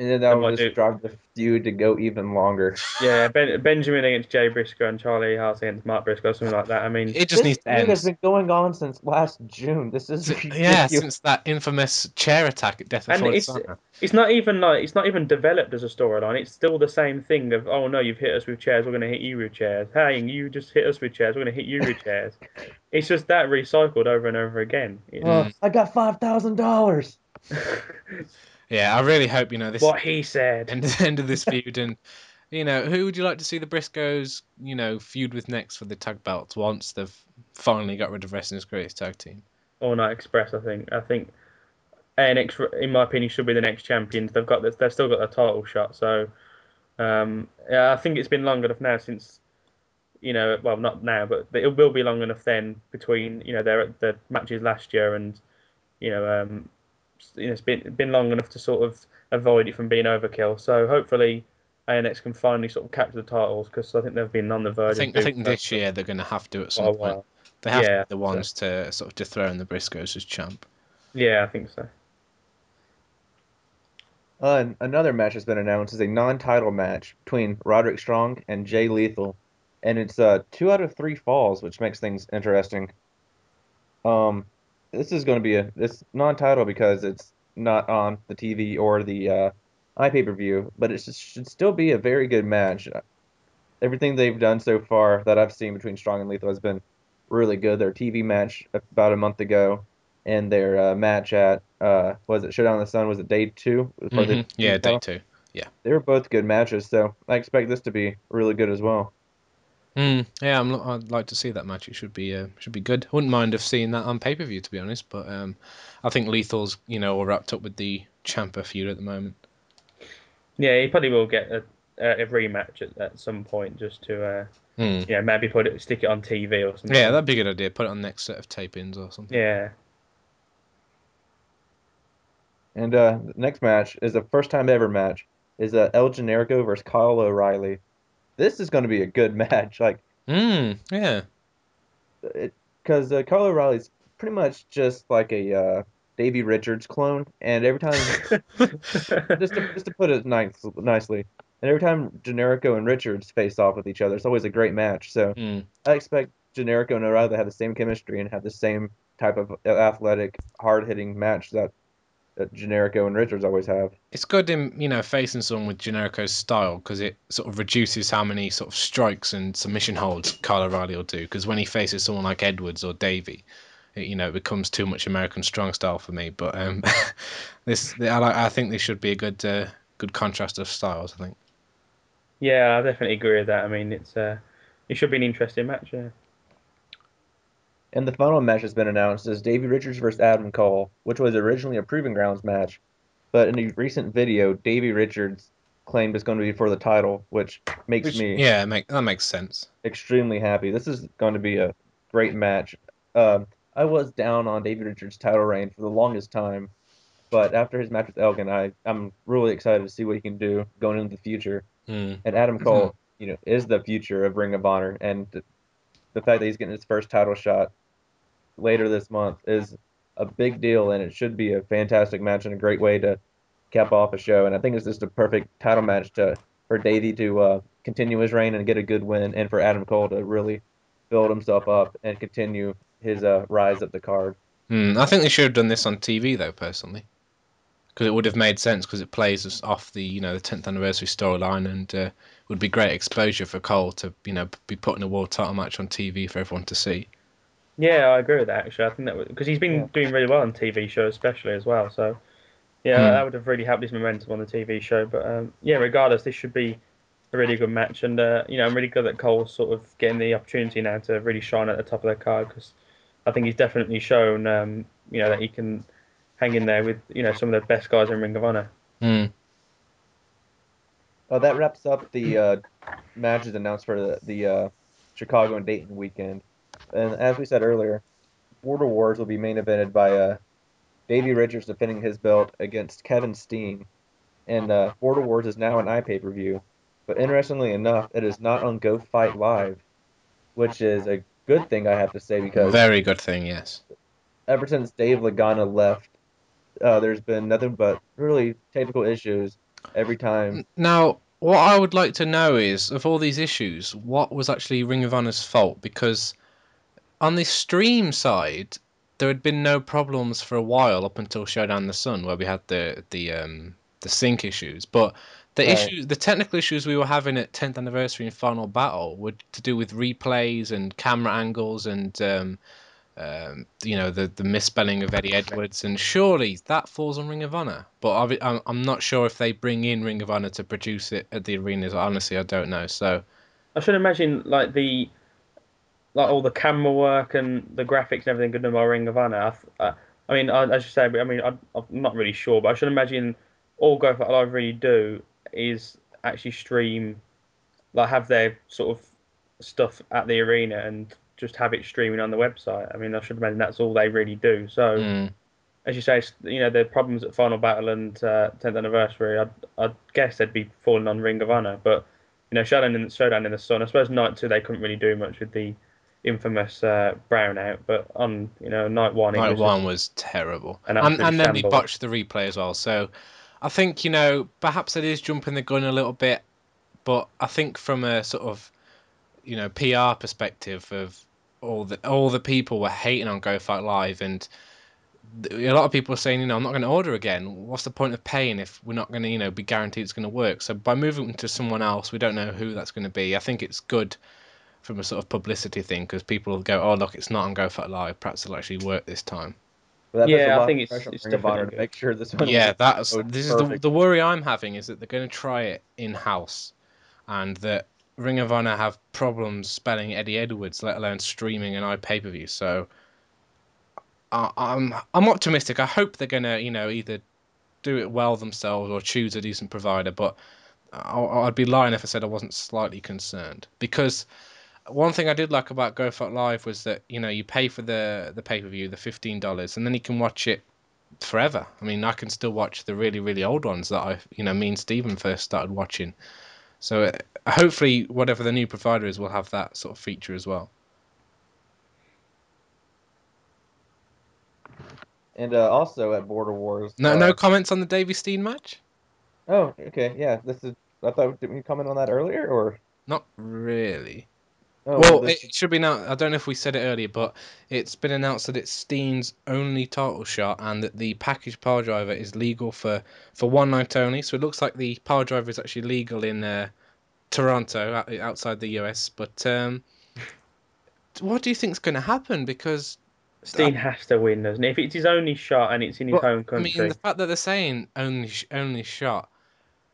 And then They that might will do- just drive the feud to go even longer. Yeah, ben, Benjamin against Jay Briscoe and Charlie Haas against Mark Briscoe, or something like that. I mean, It just this needs to feud end. has been going on since last June. This is ridiculous. yeah, since that infamous chair attack at Death And Before it's- Dishonor. it's not even like it's not even developed as a storyline. It's still the same thing of oh no, you've hit us with chairs, we're gonna hit you with chairs. Hey, you just hit us with chairs, we're gonna hit you with chairs. It's just that recycled over and over again. It- Oh, I got five thousand dollars. Yeah, I really hope you know this what he said. end, end of this feud and you know who would you like to see the Briscoes you know feud with next for the tag belts once they've finally got rid of wrestling's greatest tag team. All Night Express, I think. I think ANX, in my opinion, should be the next champions. They've got this, they've still got the title shot. So, um, yeah, I think it's been long enough now since, you know, well, not now, but it will be long enough then between you know their the matches last year and, you know, um, you know, it's been been long enough to sort of avoid it from being overkill. So hopefully. ANX can finally sort of capture the titles because I think they've been on the I verge. think of I think this year they're going to have to at some point. They have to Yeah, be the ones to sort of dethrone the Briscoes as champ. Yeah, I think so. Uh, and another match has been announced is a non-title match between Roderick Strong and Jay Lethal, and it's uh two out of three falls, which makes things interesting. Um, this is going to be a it's non-title because it's not on the TV or the uh, iPay-per-view, but it should still be a very good match. Everything they've done so far that I've seen between Strong and Lethal has been really good. Their TV match about a month ago, and their uh, match at uh, was it Showdown in the Sun? Was it day two? Mhm. Yeah, day two. They were both good matches, so I expect this to be really good as well. Mm, yeah, I'm, I'd like to see that match. It should be uh, should be good. Wouldn't mind have seen that on pay per view to be honest, but um, I think Lethal's you know all wrapped up with the Ciampa feud at the moment. Yeah, he probably will get a, a, a rematch at, at some point just to, uh, Hmm. yeah, maybe put it, stick it on TV or something. Yeah, that'd be a good idea. Put it on the next set of tapings or something. Yeah, And uh, the next match is a first time ever match. Is uh, El Generico versus Kyle O'Reilly. This is going to be a good match, like Mm, yeah. because uh, Kyle O'Reilly's pretty much just like a uh, Davey Richards clone, and every time just to, just to put it nice, nicely, and every time Generico and Richards face off with each other, it's always a great match. So Mm. I expect Generico and O'Reilly to have the same chemistry and have the same type of athletic, hard hitting match that, that Generico and Richards always have. It's good in you know facing someone with Generico's style because it sort of reduces how many sort of strikes and submission holds Kyle O'Reilly will do. Because when he faces someone like Edwards or Davey, it, you know it becomes too much American strong style for me. But um, this I, I think this should be a good uh, good contrast of styles. I think. yeah, I definitely agree with that. I mean, it's uh, it should be an interesting match. Yeah. And the final match has been announced as Davey Richards versus Adam Cole, which was originally a Proving Grounds match. But in a recent video, Davey Richards claimed it's going to be for the title, which makes Which- me yeah, make, that makes sense. extremely happy. This is going to be a great match. Um, I was down on Davey Richards' title reign for the longest time, but after his match with Elgin, I, I'm really excited to see what he can do going into the future. Mm. And Adam Cole, you know, is the future of Ring of Honor, and the fact that he's getting his first title shot later this month is a big deal, and it should be a fantastic match and a great way to cap off a show. And I think it's just a perfect title match to for Davey to uh, continue his reign and get a good win, and for Adam Cole to really build himself up and continue his uh, rise up the card. Mm, I think they should have done this on TV though, personally, because it would have made sense because it plays off the you know the 10th anniversary storyline and uh, would be great exposure for Cole to you know be putting a world title match on TV for everyone to see. Yeah, I agree with that. Actually, I think that because he's been Yeah. doing really well on TV shows, especially as well. So, yeah, Hmm. that would have really helped his momentum on the TV show. But um, yeah, regardless, this should be a really good match, and uh, you know, I'm really glad that Cole's sort of getting the opportunity now to really shine at the top of the card because I think he's definitely shown, um, you know, that he can hang in there with you know some of the best guys in Ring of Honor. Mm. Uh, that wraps up the uh, matches announced for the, the uh, Chicago and Dayton weekend. And as we said earlier, Border Wars will be main evented by uh, Davey Richards defending his belt against Kevin Steen. And uh, Border Wars is now an iPay per view. But interestingly enough, it is not on Go Fight Live, which is a good thing, I have to say, because Very good thing, yes. ever since Dave Lagana left, uh, there's been nothing but really technical issues every time. Now, what I would like to know is, of all these issues, what was actually Ring of Honor's fault? Because on the stream side, there had been no problems for a while up until Showdown the Sun, where we had the the um, the sync issues. But the Right. issues, the technical issues we were having at 10th anniversary and Final Battle, were to do with replays and camera angles and um, um, you know the the misspelling of Eddie Edwards. And surely that falls on Ring of Honor. But I'm I'm not sure if they bring in Ring of Honor to produce it at the arenas. Honestly, I don't know. So I should imagine like the like all the camera work and the graphics and everything good my Ring of Honor. I, I mean, I, as you say, I mean, I, I'm not really sure, but I should imagine all Go Fight Live really do is actually stream, like have their sort of stuff at the arena and just have it streaming on the website. I mean, I should imagine that's all they really do. So, mm, as you say, you know, the problems at Final Battle and uh, 10th anniversary, I'd, I'd guess they'd be falling on Ring of Honor. But, you know, Showdown in, Showdown in the Sun, I suppose night two, they couldn't really do much with the infamous uh, brownout. But on, you know, night one, it night was one was terrible, an and and then shambles. botched the replay as well. So I think you know perhaps it is jumping the gun a little bit, but I think from a sort of you know PR perspective of all the all the people were hating on Go Fight Live and. A lot of people are saying, you know, I'm not going to order again. What's the point of paying if we're not going to, you know, be guaranteed it's going to work? So by moving to someone else, we don't know who that's going to be. I think it's good from a sort of publicity thing because people will go, oh look, it's not on Go Fight Live. Perhaps it'll actually work this time. But that puts Yeah, I think it's- pressure on it's Ring of Honor definitely to make sure this one. yeah that's this is the, the worry i'm having is that they're going to try it in house and that ring of honor have problems spelling eddie edwards let alone streaming an ipay-per-view so I, i'm i'm optimistic i hope they're to you know either do it well themselves or choose a decent provider but I, i'd be lying if i said i wasn't slightly concerned because one thing I did like about Go Live was that you know you pay for the the pay per view, the fifteen dollars, and then you can watch it forever. I mean, I can still watch the really, really old ones that I, you know, me and Stephen first started watching. So uh, hopefully, whatever the new provider is, will have that sort of feature as well. And uh, also at Border Wars. No, uh, no comments on the Davey Steen match. Oh, okay, yeah. This is. I thought didn't we comment on that earlier or? Not really. Oh, well, this- it should be now. I don't know if we said it earlier, but it's been announced that it's Steen's only title shot, and that the package power driver is legal for for one night only. So it looks like the power driver is actually legal in uh, Toronto, outside the US. But um, what do you think's going to happen? Because Steen has to win, doesn't he? If it's his only shot and it's in his Well, home I mean, the fact that they're saying only only shot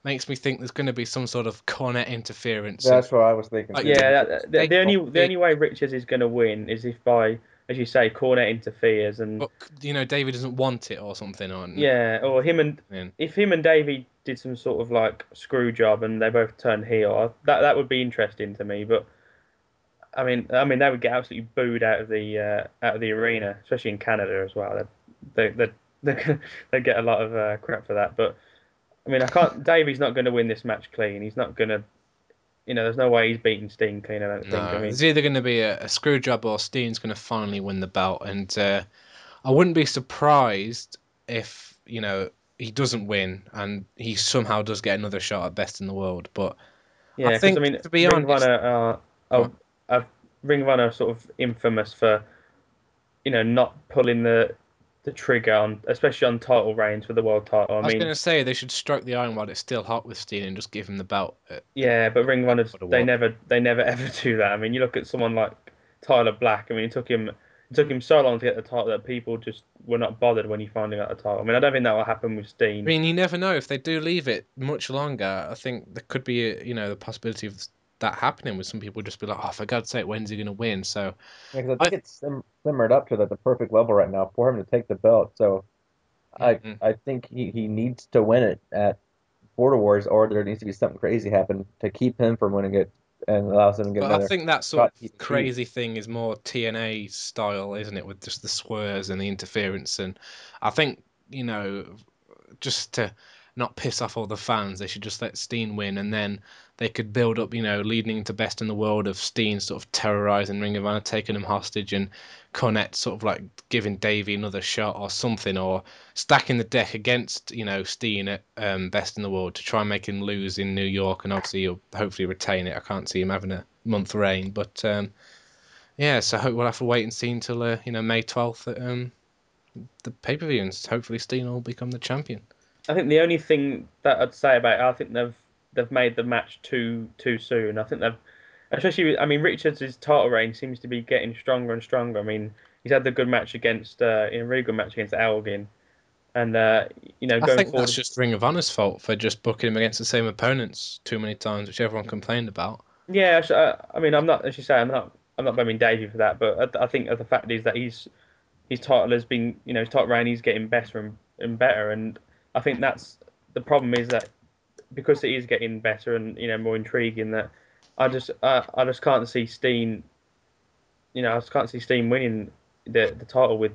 makes me think there's going to be some sort of Cornette interference. that's what I was thinking. Like, yeah, that, the, the only the only way Richards is going to win is if by, as you say, Cornette interferes and but you know, David doesn't want it or something, or yeah, or him and Yeah. if him and Davey did some sort of like screw job and they both turned heel, that that would be interesting to me. But I mean, I mean, they would get absolutely booed out of the uh, out of the arena, especially in Canada as well. They they they they get a lot of uh, crap for that. But I mean, I can't. Davey's not going to win this match clean. He's not going to. You know, there's no way he's beating Steen clean. I don't think. No, I mean, it's either going to be a, a screw job or Steen's going to finally win the belt, and uh, I wouldn't be surprised if you know he doesn't win and he somehow does get another shot at best in the world. But Yeah, 'cause, think, I mean, to be Ring honest- Honor are, are, are Ring are sort of infamous for, you know, not pulling the the trigger on, especially on title reigns for the world title. I, I, was mean, going to say they should strike the iron while it's still hot with Steen and just give him the belt. Uh, yeah, but Ring Honor they never they never ever do that. I mean, you look at someone like Tyler Black. I mean, it took him it took him so long to get the title that people just were not bothered when he finally got the title. I mean, I don't think that will happen with Steen. I mean, you never know if they do leave it much longer. I think there could be, a, you know, the possibility of that happening with some people just be like, oh, for God's sake, when's he going to win? So Yeah, 'cause I think it's sim- simmered up to the, the perfect level right now for him to take the belt. So I Mhm. I think he, he needs to win it at Border Wars, or there needs to be something crazy happen to keep him from winning it and allows him to get But I think that sort of crazy thing is more TNA style, isn't it? With just the swerves and the interference, and I think you know, just to not piss off all the fans. They should just let Steen win, and then they could build up, you know, leading into best in the world of Steen sort of terrorizing Ring of Honor, taking him hostage, and Cornette sort of like giving Davey another shot or something, or stacking the deck against, you know, Steen at um, best in the world to try and make him lose in New York, and obviously he'll hopefully retain it. I can't see him having a month reign, but um, yeah, so hope we'll have to wait and see until uh, you know May twelfth at um, the pay per view, and hopefully Steen will become the champion. I think the only thing that I'd say about it, I think they've they've made the match too too soon. I think they've, especially I mean Richards' title reign seems to be getting stronger and stronger. I mean he's had the good match against uh, in a really good match against Elgin, and uh, you know I going think forward. that's just Ring of Honor's fault for just booking him against the same opponents too many times, which everyone complained about. Yeah, so, uh, I mean I'm not as you say I'm not I'm not blaming Davey for that, but I, I think the fact is that he's his title has been you know his title reign he's getting better and, and better, and I think that's the problem is that because it is getting better and you know more intriguing that I just uh, I just can't see Steen you know I just can't see Steen winning the the title with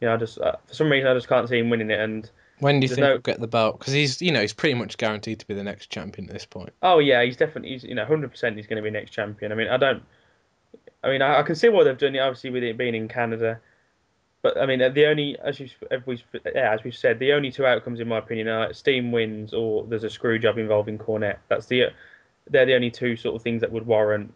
you know I just uh, for some reason I just can't see him winning it and When do you think no- he'll get the belt? Because he's, you know, he's pretty much guaranteed to be the next champion at this point. oh yeah he's definitely he's you know hundred percent he's going to be next champion I mean I don't I mean I, I can see what they've done obviously with it being in Canada but I mean the only as you as we yeah, as we've said the only two outcomes in my opinion are Steen wins or there's a screw job involving Cornette. that's the they're the only two sort of things that would warrant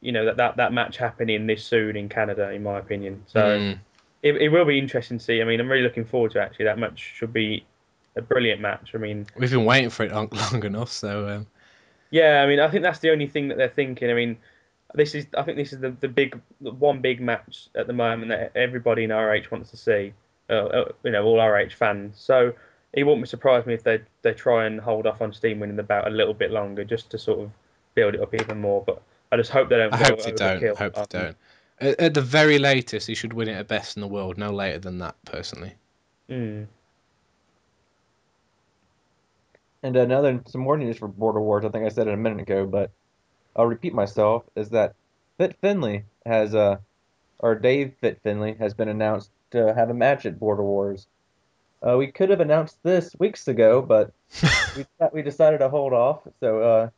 you know that that, that match happening this soon in Canada in my opinion so Mm. it, it will be interesting to see I mean I'm really looking forward to it, actually that match should be a brilliant match I mean We've been waiting for it long, long enough, so um, Yeah, I mean, I think that's the only thing that they're thinking. I mean, this is, I think this is the, the big, the one big match at the moment that everybody in ROH wants to see. Uh, uh, you know, all ROH fans. So it wouldn't surprise me if they they try and hold off on Steen winning the bout a little bit longer, just to sort of build it up even more. But I just hope they don't. I hope they don't. I hope they Um, don't. At, at the very latest, he should win it at best in the world. No later than that, personally. mm. And another some more news for Border Wars. I think I said it a minute ago, but I'll repeat myself. Is that Fit Finlay has uh, or Dave Fit Finlay has been announced to have a match at Border Wars. Uh, we could have announced this weeks ago, but we we decided to hold off. So uh,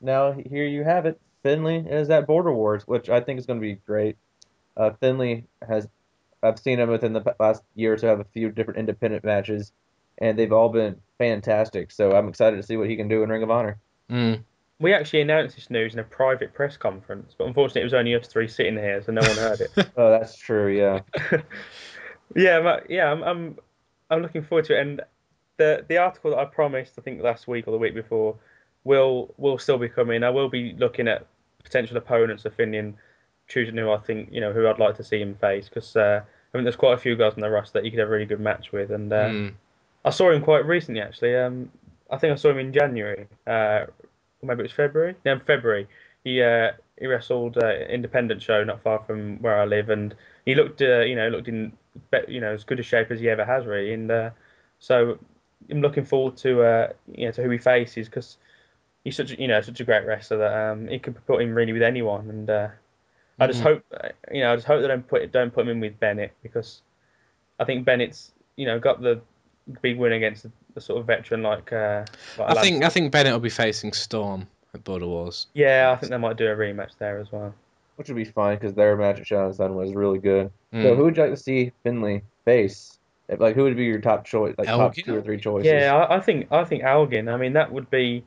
now here you have it. Finlay is at Border Wars, which I think is going to be great. Uh, Finlay has I've seen him within the last year or so have a few different independent matches, and they've all been fantastic. So I'm excited to see what he can do in Ring of Honor. Mm. We actually announced this news in a private press conference, but unfortunately it was only us three sitting here, so no one heard it. Oh, that's true. Yeah. yeah, but yeah, I'm, I'm I'm looking forward to it. And the the article that I promised, I think last week or the week before, will will still be coming. I will be looking at potential opponents of Finian, choosing who I think you know who I'd like to see him face because uh, I think there's quite a few guys on the roster that you could have a really good match with. And uh, Mm. I saw him quite recently actually. Um, I think I saw him in January, uh, or maybe it was February. No, February. He uh, he wrestled uh, independent show not far from where I live, and he looked uh, you know looked in you know as good a shape as he ever has really. And uh, so I'm looking forward to uh, you know to who he faces because he's such a, you know such a great wrestler that um, he could put him really with anyone. And uh, I just Mhm. hope uh, you know I just hope they don't put don't put him in with Bennett because I think Bennett's you know got the big win against the, the sort of veteran like. Uh, like I Lance- think I think Bennett will be facing Storm at Border Wars. Yeah, I think they might do a rematch there as well. Which would be fine because their match at Shadow and Sun was really good. So Mm. who would you like to see Finlay face? Like who would be your top choice? Like top two or three choices? Yeah, I, I think I think Elgin. I mean, that would be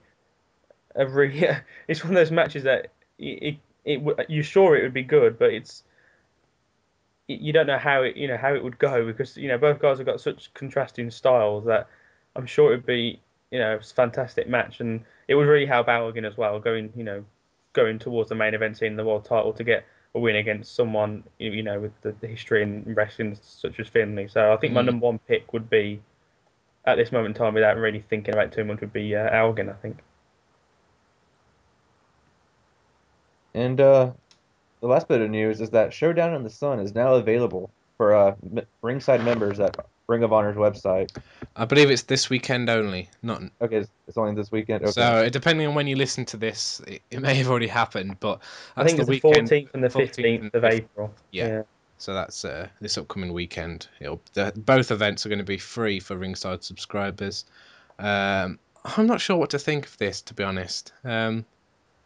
a really. It's one of those matches that it, it, it w- you're sure it would be good, but it's y- you don't know how it you know how it would go because you know both guys have got such contrasting styles that I'm sure it would be you know a fantastic match and it would really help Elgin as well going you know going towards the main event in the world title to get a win against someone you know with the, the history in wrestling such as Finlay. So I think my Mm. number one pick would be at this moment in time without really thinking about it too much would be uh, Elgin. I think. And uh, the last bit of news is that Showdown in the Sun is now available for uh, m- ringside members at Ring of Honor's website. I believe it's this weekend only. Not Okay, it's, only this weekend. Okay. so depending on when you listen to this, it, it may have already happened, but I think it's the 14th and the 15th of 15th. April. Yeah. So that's uh, this upcoming weekend. It'll, the, both events are going to be free for ringside subscribers. Um, I'm not sure what to think of this, to be honest. Um,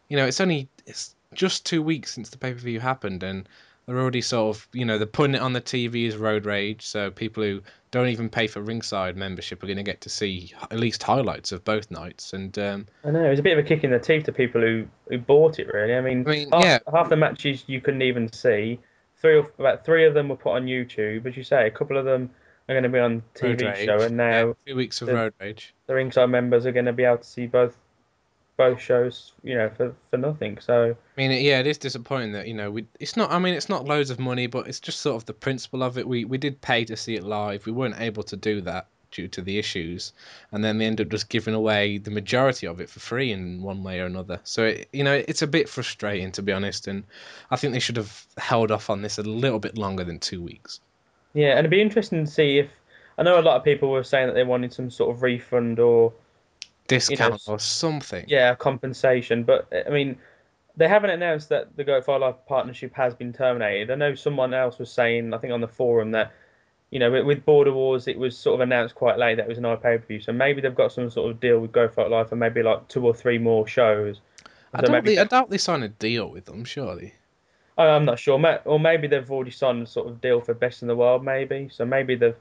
you know, it's only it's just two weeks since the pay per view happened, and they're already sort of you know they're putting it on the TV as Road Rage, so people who don't even pay for ringside membership are going to get to see at least highlights of both nights. And um, I know it was a bit of a kick in the teeth to people who, who bought it. Really, I mean, I mean, half, yeah. half the matches you couldn't even see. Three of about three of them were put on YouTube, as you say. A couple of them are going to be on TV show, and now yeah, two weeks of the- Road Rage. the ringside members are going to be able to see both both shows, you know, for, for nothing. So I mean, yeah, it is disappointing that you know we. It's not. I mean, it's not loads of money, but it's just sort of the principle of it. We we did pay to see it live. We weren't able to do that due to the issues, and then they end up just giving away the majority of it for free in one way or another. So it, you know, it's a bit frustrating to be honest, and I think they should have held off on this a little bit longer than two weeks. yeah, and it'd be interesting to see if I know a lot of people were saying that they wanted some sort of refund or Discount or something. yeah compensation, but eh, I mean. They haven't announced that the Go Fight Live partnership has been terminated. I know someone else was saying, I think on the forum, that you know, with, Border Wars, it was sort of announced quite late that it was an iPay per view. So maybe they've got some sort of deal with Go Fight Live and maybe like two or three more shows. I So doubt, maybe they, I doubt they signed a deal with them. Surely. I'm not sure, or maybe they've already signed a sort of deal for Best in the World. Maybe so. Maybe they've,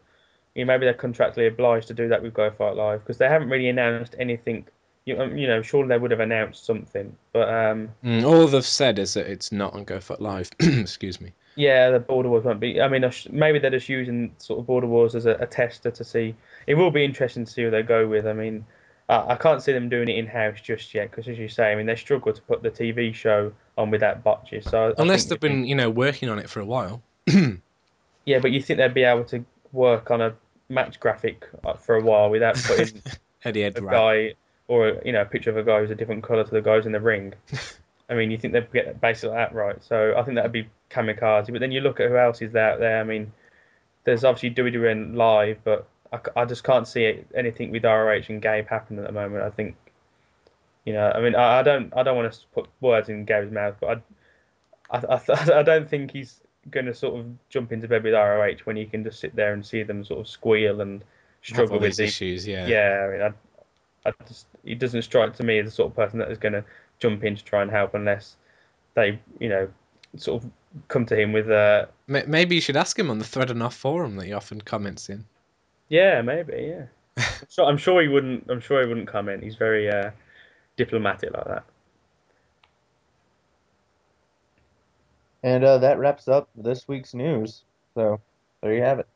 you know, maybe they're contractually obliged to do that with Go Fight Live because they haven't really announced anything. You, um, you know, surely they would have announced something, but um, Mm, all they've said is that it's not on Go Fight Live. Excuse me. yeah, the Border Wars won't be. I mean, maybe they're just using sort of Border Wars as a, a tester to see. It will be interesting to see who they go with. I mean, I, I can't see them doing it in house just yet because, as you say, I mean, they struggle to put the TV show on without botches. So Unless they've been, you know, working on it for a while. Yeah, but you think they'd be able to work on a match graphic uh, for a while without putting Eddie a guy or you know a picture of a guy who's a different color to the guys in the ring. I mean, you think they'd get basically that right. So I think that'd be kamikaze. But then you look at who else is out there. I mean, there's obviously WWN Live, but I just can't see it, anything with ROH and Gabe happening at the moment. I think, you know, I mean, I, I don't I don't want to put words in Gabe's mouth, but I I, I, I don't think he's going to sort of jump into bed with ROH when you can just sit there and see them sort of squeal and struggle with these issues, yeah. yeah, I mean, I, I just it doesn't strike to me as the sort of person that is going to jump in to try and help unless they, you know, sort of come to him with uh Ma- Maybe you should ask him on the Thread Enough forum that he often comments in. yeah, maybe, yeah. so I'm sure he wouldn't. I'm sure he wouldn't comment. He's very uh, diplomatic like that. And uh, that wraps up this week's news. So there you have it.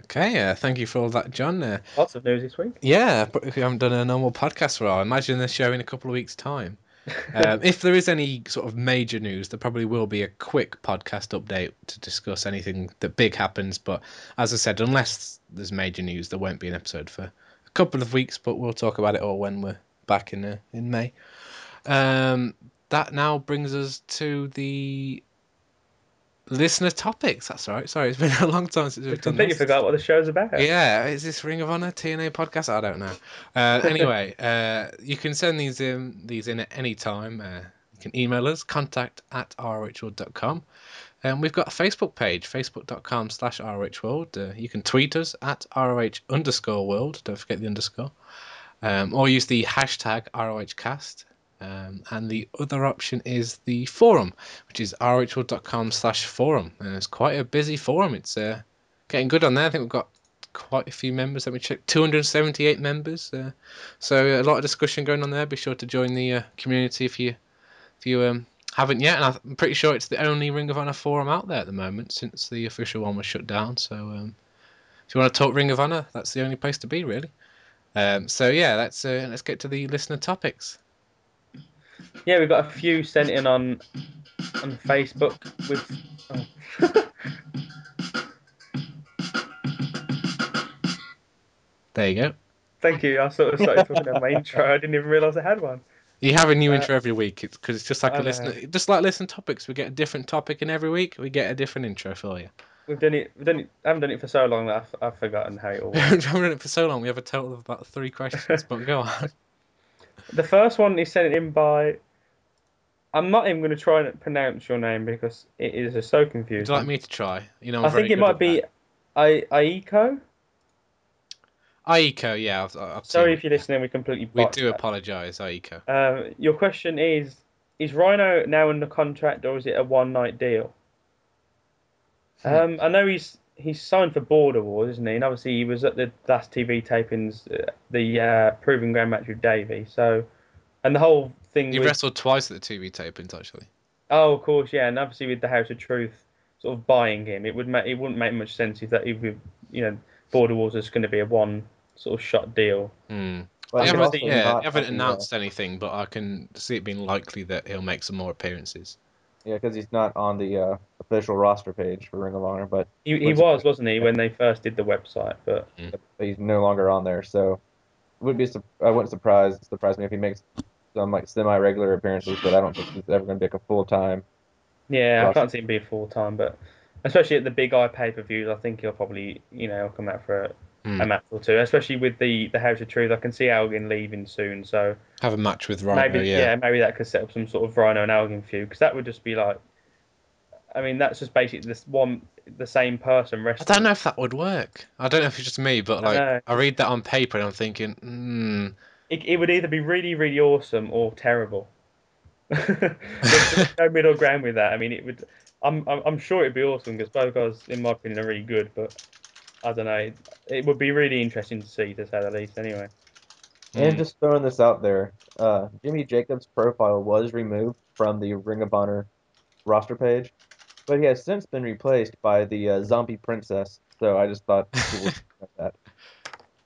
Okay, uh, thank you for all that, John. Uh, Lots of news this week. yeah, but if we haven't done a normal podcast for a while, imagine the show in a couple of weeks' time. um, if there is any sort of major news, there probably will be a quick podcast update to discuss anything that big happens. But as I said, unless there's major news, there won't be an episode for a couple of weeks. But we'll talk about it all when we're back in uh, in May. Um, that now brings us to the listener topics. That's right. Sorry, it's been a long time since we've done. I completely this. forgot what the show's about. Yeah, is this Ring of Honor TNA podcast? I don't know. Uh, anyway, uh, you can send these in these in at any time. Uh, you can email us contact at rohworld.com. And we've got a Facebook page, facebook.com slash rohworld. Uh, you can tweet us at roh underscore world. Don't forget the underscore. Um, or use the hashtag ROHcast. Um, and the other option is the forum, which is rohworld.com slash forum. And it's quite a busy forum. It's uh, getting good on there. I think we've got quite a few members. Let me check. 278 members. Uh, so a lot of discussion going on there. Be sure to join the uh, community if you if you um, haven't yet. And I'm pretty sure it's the only Ring of Honor forum out there at the moment since the official one was shut down. So um, if you want to talk Ring of Honor, that's the only place to be really. Um, so yeah, let's uh, let's get to the listener topics. Yeah, we've got a few sent in on on Facebook with. Oh. There you go. Thank you. I sort of started talking about my intro. I didn't even realise I had one. You have a new Uh, intro every week. It's because it's just like I a know. listen, just like listen topics. We get a different topic in every week. We get a different intro for you. We've done it. We've done it. I haven't done it for so long that I've, I've forgotten how it all works. We've done it for so long. We have a total of about three questions, but go on. The first one is sent in by I'm not even going to try and pronounce your name because it is just so Would confusing. you like me to try? You know, I'm I think it might be. I Aiko. Aiko. Yeah, I've, I've Sorry if you're listening, we completely. We do apologise, Aiko. Um, your question is: Is Rhino now under contract, or is it a one-night deal? Hmm. Um, I know he's he's signed for Border Wars, isn't he? And obviously he was at the last TV tapings, uh, the uh, Proving Ground match with Davey. So, and the whole thing He with wrestled twice at the TV tapings, actually. oh, of course, yeah, and obviously with the House of Truth sort of buying him, it would make it wouldn't make much sense if that if we, you know Border Wars is going to be a one sort of shot deal. Hmm. But They haven't, yeah, they haven't on the, announced anything, but I can see it being likely that he'll make some more appearances. Yeah, because he's not on the uh, official roster page for Ring of Honor, but He, he What's- was, wasn't he, when they first did the website? But he's no longer on there. So, would be sup- I wouldn't surprise surprise me if he makes some like semi-regular appearances, but I don't think he's ever going to be like a full time. Yeah, I can't see him being full time, but especially at the big eye pay per views, I think he'll probably you know come out for a, Hmm. a match or two. Especially with the the House of Truth, I can see Elgin leaving soon, so Have a match with Rhino, maybe yeah. maybe that could set up some sort of Rhino and Elgin feud because that would just be like, I mean, that's just basically this one the same person wrestling. I don't know if that would work. I don't know if it's just me, but like know. I, read that on paper and I'm thinking, hmm, It, it would either be really really awesome or terrible. There's no middle ground with that. I mean, it would. I'm I'm, I'm sure it'd be awesome because both guys, in my opinion, are really good. But I don't know. It, it would be really interesting to see, to say the least. Anyway. And hmm. just throwing this out there, uh, Jimmy Jacobs' profile was removed from the Ring of Honor roster page, but he has since been replaced by the uh, Zombie Princess. So I just thought people would that.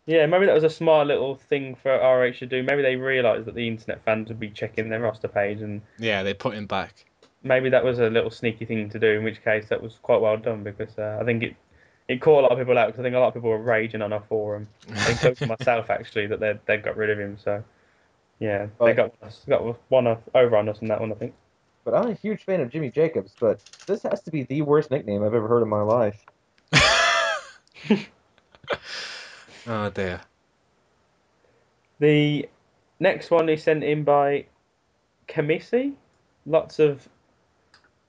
Yeah, maybe that was a smart little thing for ROH to do. Maybe they realised that the internet fans would be checking their roster page, and yeah, they put him back. maybe that was a little sneaky thing to do. In which case, that was quite well done because uh, I think it it caught a lot of people out. Because I think a lot of people were raging on our forum, including myself actually, that they they got rid of him. So yeah, they Right. got got one off, over on us in that one. I think. But I'm a huge fan of Jimmy Jacobs, but this has to be the worst nickname I've ever heard in my life. oh dear. The next one is sent in by Kamisi. Lots of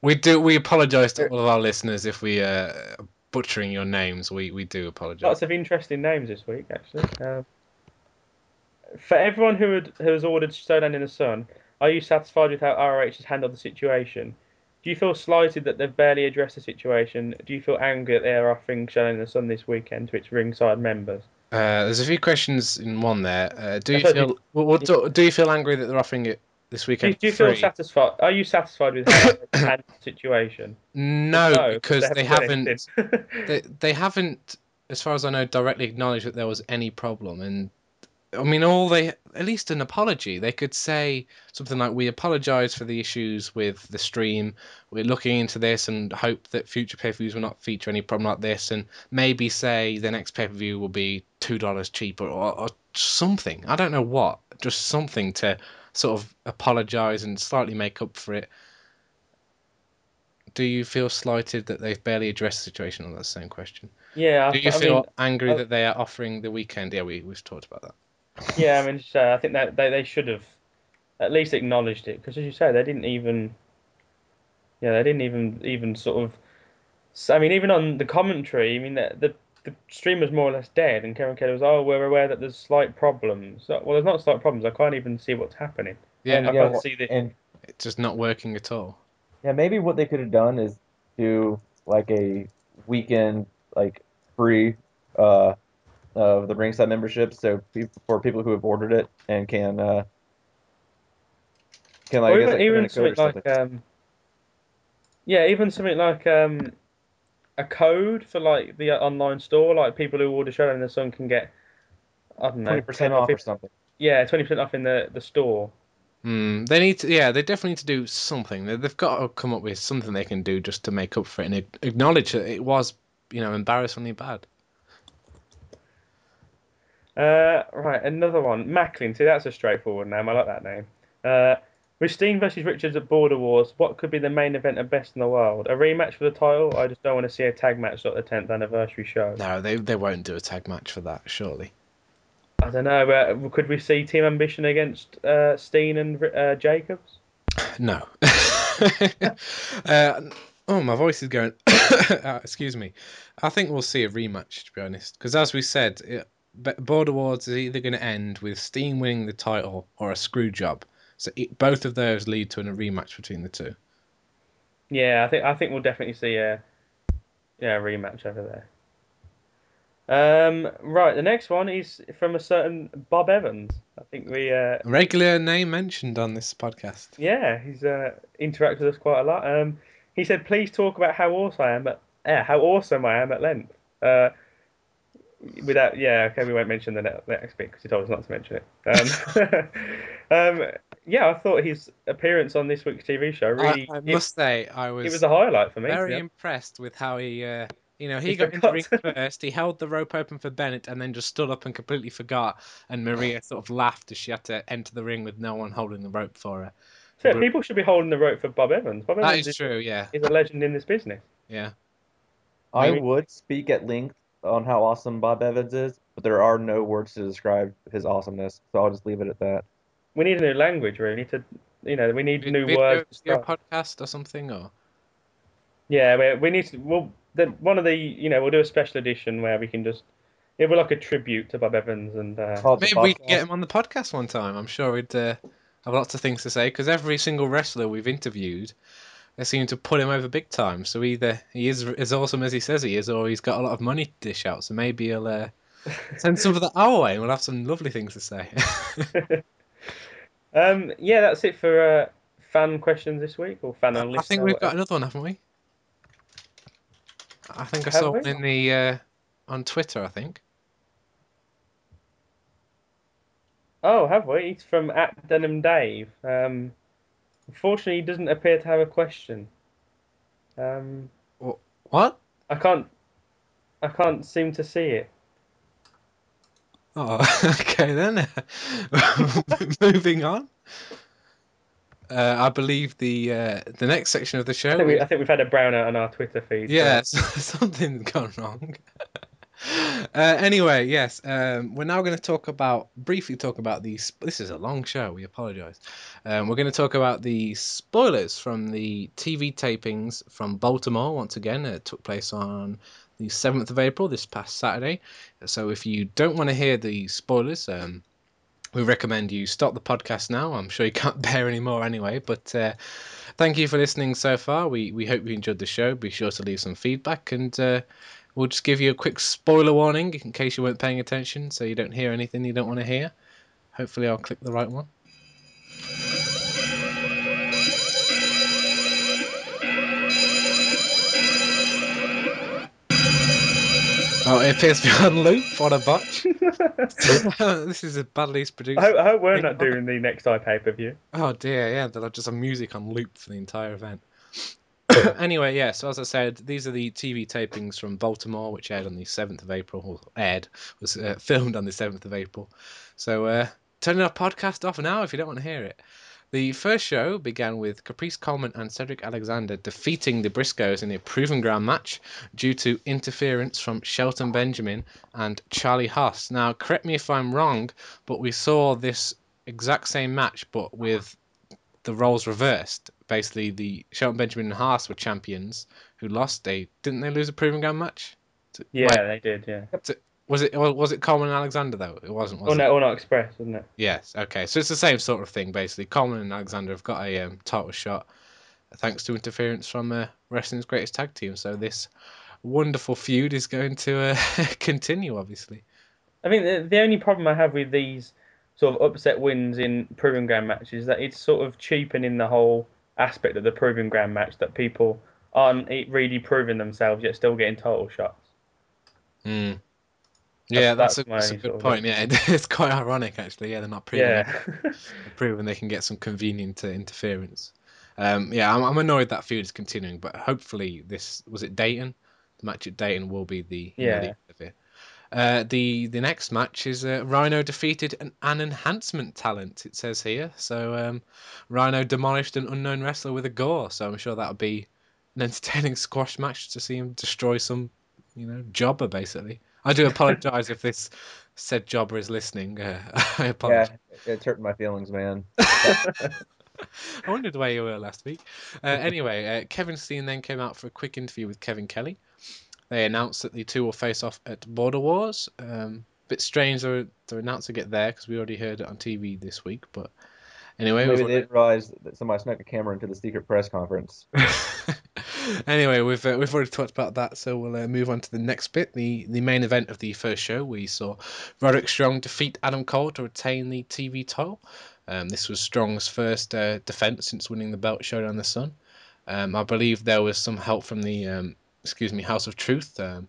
We do. We apologise to all of our listeners if we uh, are butchering your names. We we do apologise. lots of interesting names this week, actually. Um, for everyone who had, who has ordered Showdown in the Sun, are you satisfied with how ROH has handled the situation? Do you feel slighted that they've barely addressed the situation? Do you feel angry that they are offering Showdown in the Sun this weekend to its ringside members? Uh, there's a few questions in one there. Uh, do you That's what feel well, what do, do you feel angry that they're offering it this Do you, weekend? do you feel free? satisfied? Are you satisfied with they the situation? No, because they haven't haven't. They, they haven't, as far as I know, directly acknowledged that there was any problem. And I mean, all they at least an apology. They could say something like, "We apologise for the issues with the stream. We're looking into this and hope that future pay-per-views will not feature any problem like this." And maybe say the next pay-per-view will be two dollars cheaper or, or something. I don't know what. Just something to sort of apologise and slightly make up for it. Do you feel slighted that they've barely addressed the situation? On that same question. yeah, Do you I feel mean, angry uh, that they are offering the weekend? Yeah, we we've talked about that. Yeah, I mean, so I think that they, they should have at least acknowledged it because, as you say, they didn't even. Yeah, they didn't even even sort of. I mean, even on the commentary, I mean, the the, the stream was more or less dead, and Kevin Kelly was, "Oh, we're aware that there's slight problems." Well, there's not slight problems. I can't even see what's happening. Yeah, I yeah, can't well, see the. and it's just not working at all. yeah, maybe what they could have done is do like a weekend like free uh of the ringside membership, so pe- for people who have ordered it and can uh can like or I guess, even, like, even a code or something like um, yeah, even something like um, a code for like the uh, online store, like people who order Showdown in the Sun can get, I don't know, twenty percent 10 or off or something. yeah, twenty percent off in the the store. Hmm. They need to. Yeah, they definitely need to do something. They, they've got to come up with something they can do just to make up for it and acknowledge that it was, you know, embarrassingly bad. Uh, right, another one, Macklin. See, that's a straightforward name. I like that name. Uh, with Steen versus Richards at Border Wars, what could be the main event of Best in the World? A rematch for the title? I just don't want to see a tag match at the 10th anniversary show. No, they they won't do a tag match for that, surely. I don't know. Uh, could we see Team Ambition against uh, Steen and uh, Jacobs? No. uh, oh, my voice is going. uh, excuse me. I think we'll see a rematch, to be honest. Because as we said, it, Border Wars is either going to end with Steen winning the title or a screw job. So it, both of those lead to a rematch between the two. Yeah, I think I think we'll definitely see a yeah a rematch over there. Um, right, the next one is from a certain Bob Evans. I think we uh, regular name mentioned on this podcast. yeah he's uh, interacted with us quite a lot. Um, he said, "Please talk about how awesome I am at yeah, how awesome I am at length." Uh, without yeah, okay, we won't mention the next bit because he told us not to mention it. Um, um, yeah, I thought his appearance on this week's TV show really I, I it- must say, I was, it was a highlight for me. to very honest. impressed with how he, uh, you know, he He got in the ring first. He held the rope open for Bennett and then just stood up and completely forgot. And Maria sort of laughed as she had to enter the ring with no one holding the rope for her. So Br- people should be holding the rope for Bob Evans. Bob That Evans is true, yeah, he's a legend in this business. yeah. I Maybe. would speak at length on how awesome Bob Evans is, but there are no words to describe his awesomeness, so I'll just leave it at that. We need a new language, really, to you know, we need new Video- words. To video start. podcast or something, or Yeah, we, we need to. Well, the, one of the you know we'll do a special edition where we can just it will like a tribute to Bob Evans and uh, it's a maybe we can get him on the podcast one time. I'm sure he'd uh, have lots of things to say because every single wrestler we've interviewed, they seem to put him over big time. So either he is as awesome as he says he is, or he's got a lot of money to dish out. So maybe he'll uh, send some of that our way, and we'll have some lovely things to say. um yeah, that's it for uh, fan questions this week or fan on I think we've got another one, haven't we? I think I Have saw we? one in the uh, on Twitter. I think. Oh, have we? It's from at Denim Dave. Um, unfortunately, he doesn't appear to have a question. Um, What? I can't. I can't seem to see it. Oh, okay then. Moving on. Uh, I believe the uh, the next section of the I show. think, we, I think we've had a brownout on our Twitter feed. so- Yes, something's gone wrong. uh, anyway, yes, um, we're now going to talk about briefly talk about the. This is a long show. We apologise. Um, we're going to talk about the spoilers from the TV tapings from Baltimore. Once again, it took place on the seventh of April, this past Saturday. So if you don't want to hear the spoilers, um, we recommend you stop the podcast now. I'm sure you can't bear any more anyway. But uh, thank you for listening so far. We we hope you enjoyed the show. Be sure to leave some feedback, and uh, we'll just give you a quick spoiler warning in case you weren't paying attention, so you don't hear anything you don't want to hear. Hopefully, I'll click the right one. Oh, it appears to be on loop. on a botch! this is a badly produced. I hope, I hope we're not doing the next iPay per view. Oh dear, yeah, they'll have just have music on loop for the entire event. anyway, yeah, so as I said, these are the TV tapings from Baltimore, which aired on the 7th of April, or aired, was uh, filmed on the 7th of April. So uh, turn our podcast off now if you don't want to hear it. The first show began with Caprice Coleman and Cedric Alexander defeating the Briscoes in a proving ground match due to interference from Shelton Benjamin and Charlie Haas. Now, correct me if I'm wrong, but we saw this exact same match, but with the roles reversed. Basically, the Shelton Benjamin and Haas were champions who lost. They didn't they lose a proving ground match? To- Yeah, wait, they did. Yeah. Was it was it Coleman and Alexander though? It wasn't. Was Oh it? no, or not Express, wasn't it? Yes. Okay. So it's the same sort of thing basically. Coleman and Alexander have got a um, title shot thanks to interference from uh, wrestling's greatest tag team. So this wonderful feud is going to uh, continue, obviously. I think the, the only problem I have with these sort of upset wins in proving ground matches is that it's sort of cheapening the whole aspect of the proving ground match that people aren't e- really proving themselves yet still getting title shots. Mm. Yeah, that's, that's a, that's a good sort of- point. Yeah, it's quite ironic actually. Yeah, they're not proving Yeah. proving they can get some convenient uh, interference. Um, yeah, I'm, I'm annoyed that feud is continuing, but hopefully this was it Dayton. The match at Dayton will be the you know, the Yeah. end of it. Uh, the the next match is uh, Rhino defeated an, an enhancement talent. It says here. So um, Rhino demolished an unknown wrestler with a gore. So I'm sure that'll be an entertaining squash match to see him destroy some, you know, jobber basically. I do apologise if this said jobber is listening. Uh, I apologise. Yeah, it's hurting my feelings, man. I wondered where you were last week. Uh, anyway, uh, Kevin Steen then came out for a quick interview with Kevin Kelly. They announced that the two will face off at Border Wars. Um, bit strange to, to announce to get there because we already heard it on TV this week. But anyway, Maybe they didn't realize that somebody snuck a camera into the secret press conference. Anyway, we've uh, we've already talked about that, so we'll uh, move on to the next bit. The the main event of the first show, we saw Roderick Strong defeat Adam Cole to retain the TV title. Um, this was Strong's first uh, defense since winning the belt Showdown in the Sun. Um, I believe there was some help from the um, excuse me House of Truth. Um,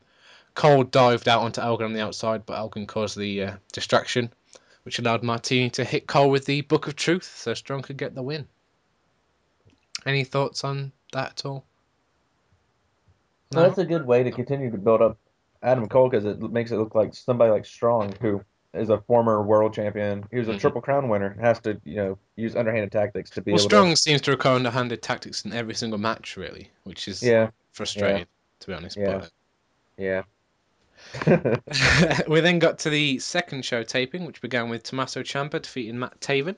Cole dived out onto Elgin on the outside, but Elgin caused the uh, distraction, which allowed Martini to hit Cole with the Book of Truth, so Strong could get the win. Any thoughts on that at all? Well, that's a good way to continue to build up Adam Cole because it makes it look like somebody like Strong, who is a former world champion, he was a Mhm. triple crown winner, has to you know use underhanded tactics to be Well, Strong seems to recur underhanded tactics in every single match, really, which is. Yeah, frustrating, to be honest. Yeah. yeah. We then got to the second show taping, which began with Tommaso Ciampa defeating Matt Taven.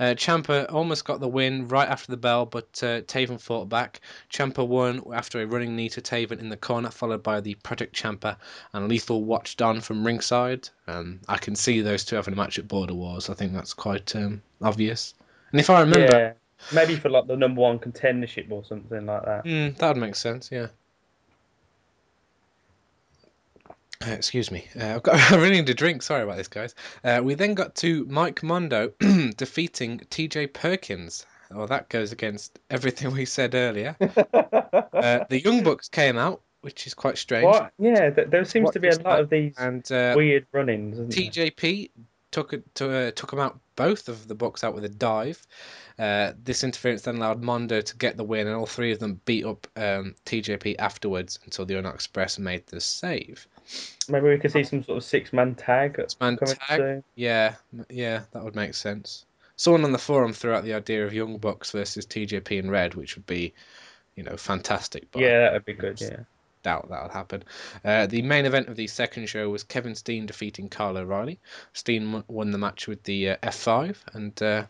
Uh, Ciampa almost got the win right after the bell, but uh, Taven fought back. Ciampa won after a running knee to Taven in the corner, followed by the Project Ciampa, and Lethal watched on from ringside. Um, I can see those two having a match at Border Wars. I think that's quite um, obvious. And if I remember, Yeah, maybe for like the number one contendership or something like that. Mm, that would make sense, yeah. Uh, excuse me. Uh, I've got, I really need a drink. Sorry about this, guys. Uh, we then got to Mike Mondo defeating TJ Perkins. Well, that goes against everything we said earlier. Uh, the Young Bucks came out, which is quite strange. What? Yeah, th- there seems What to be a lot of these And uh, weird. There? TJP took it to uh, took him out both of the Bucks out with a dive. Uh, this interference then allowed Mondo to get the win, and all three of them beat up um, TJP afterwards until the Uno Express made the save. Maybe we could see some sort of six-man tag Six man tag, soon. yeah, yeah, that would make sense. Someone on the forum threw out the idea of Young Bucks versus TJP and Red, which would be, you know, fantastic. But Yeah, that would be good. Yeah. doubt that would happen. Uh, the main event of the second show was Kevin Steen defeating Kyle O'Reilly. Steen won the match with the uh, F5, and uh,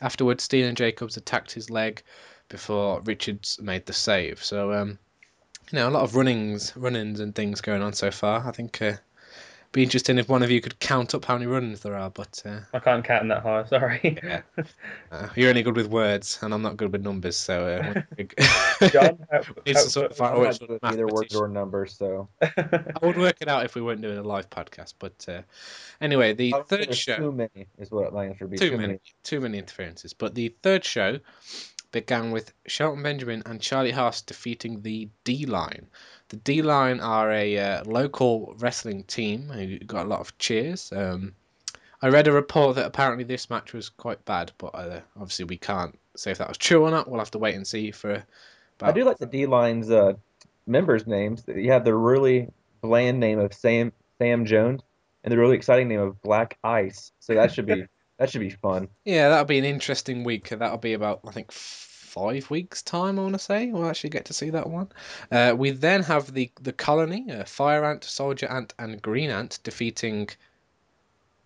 afterwards, Steen and Jacobs attacked his leg before Richards made the save. So, um, you know, a lot of runnings, run-ins, and things going on so far. I think uh, be interesting if one of you could count up how many run-ins there are. But uh, I can't count them that high. Sorry. Yeah. uh, you're only good with words, and I'm not good with numbers. So, uh, John, how, It's how- sort of I'm Oh, not it's good with either words or numbers, so I would work it out if we weren't doing a live podcast. But uh, anyway, the I third show. Too many is what my answer would be. too many, too many interferences. But the third show began with Shelton Benjamin and Charlie Haas defeating the D Line. The D Line are a uh, local wrestling team who got a lot of cheers. Um, I read a report that apparently this match was quite bad, but uh, obviously we can't say if that was true or not. We'll have to wait and see for. I do like the D line's uh, members' names. You have the really bland name of Sam Sam Jones and the really exciting name of Black Ice. So that should be that should be fun. Yeah, that'll be an interesting week. That'll be about, I think, five weeks' time, I want to say. We'll actually get to see that one. Uh, we then have the, the colony uh, Fire Ant, Soldier Ant, and Green Ant defeating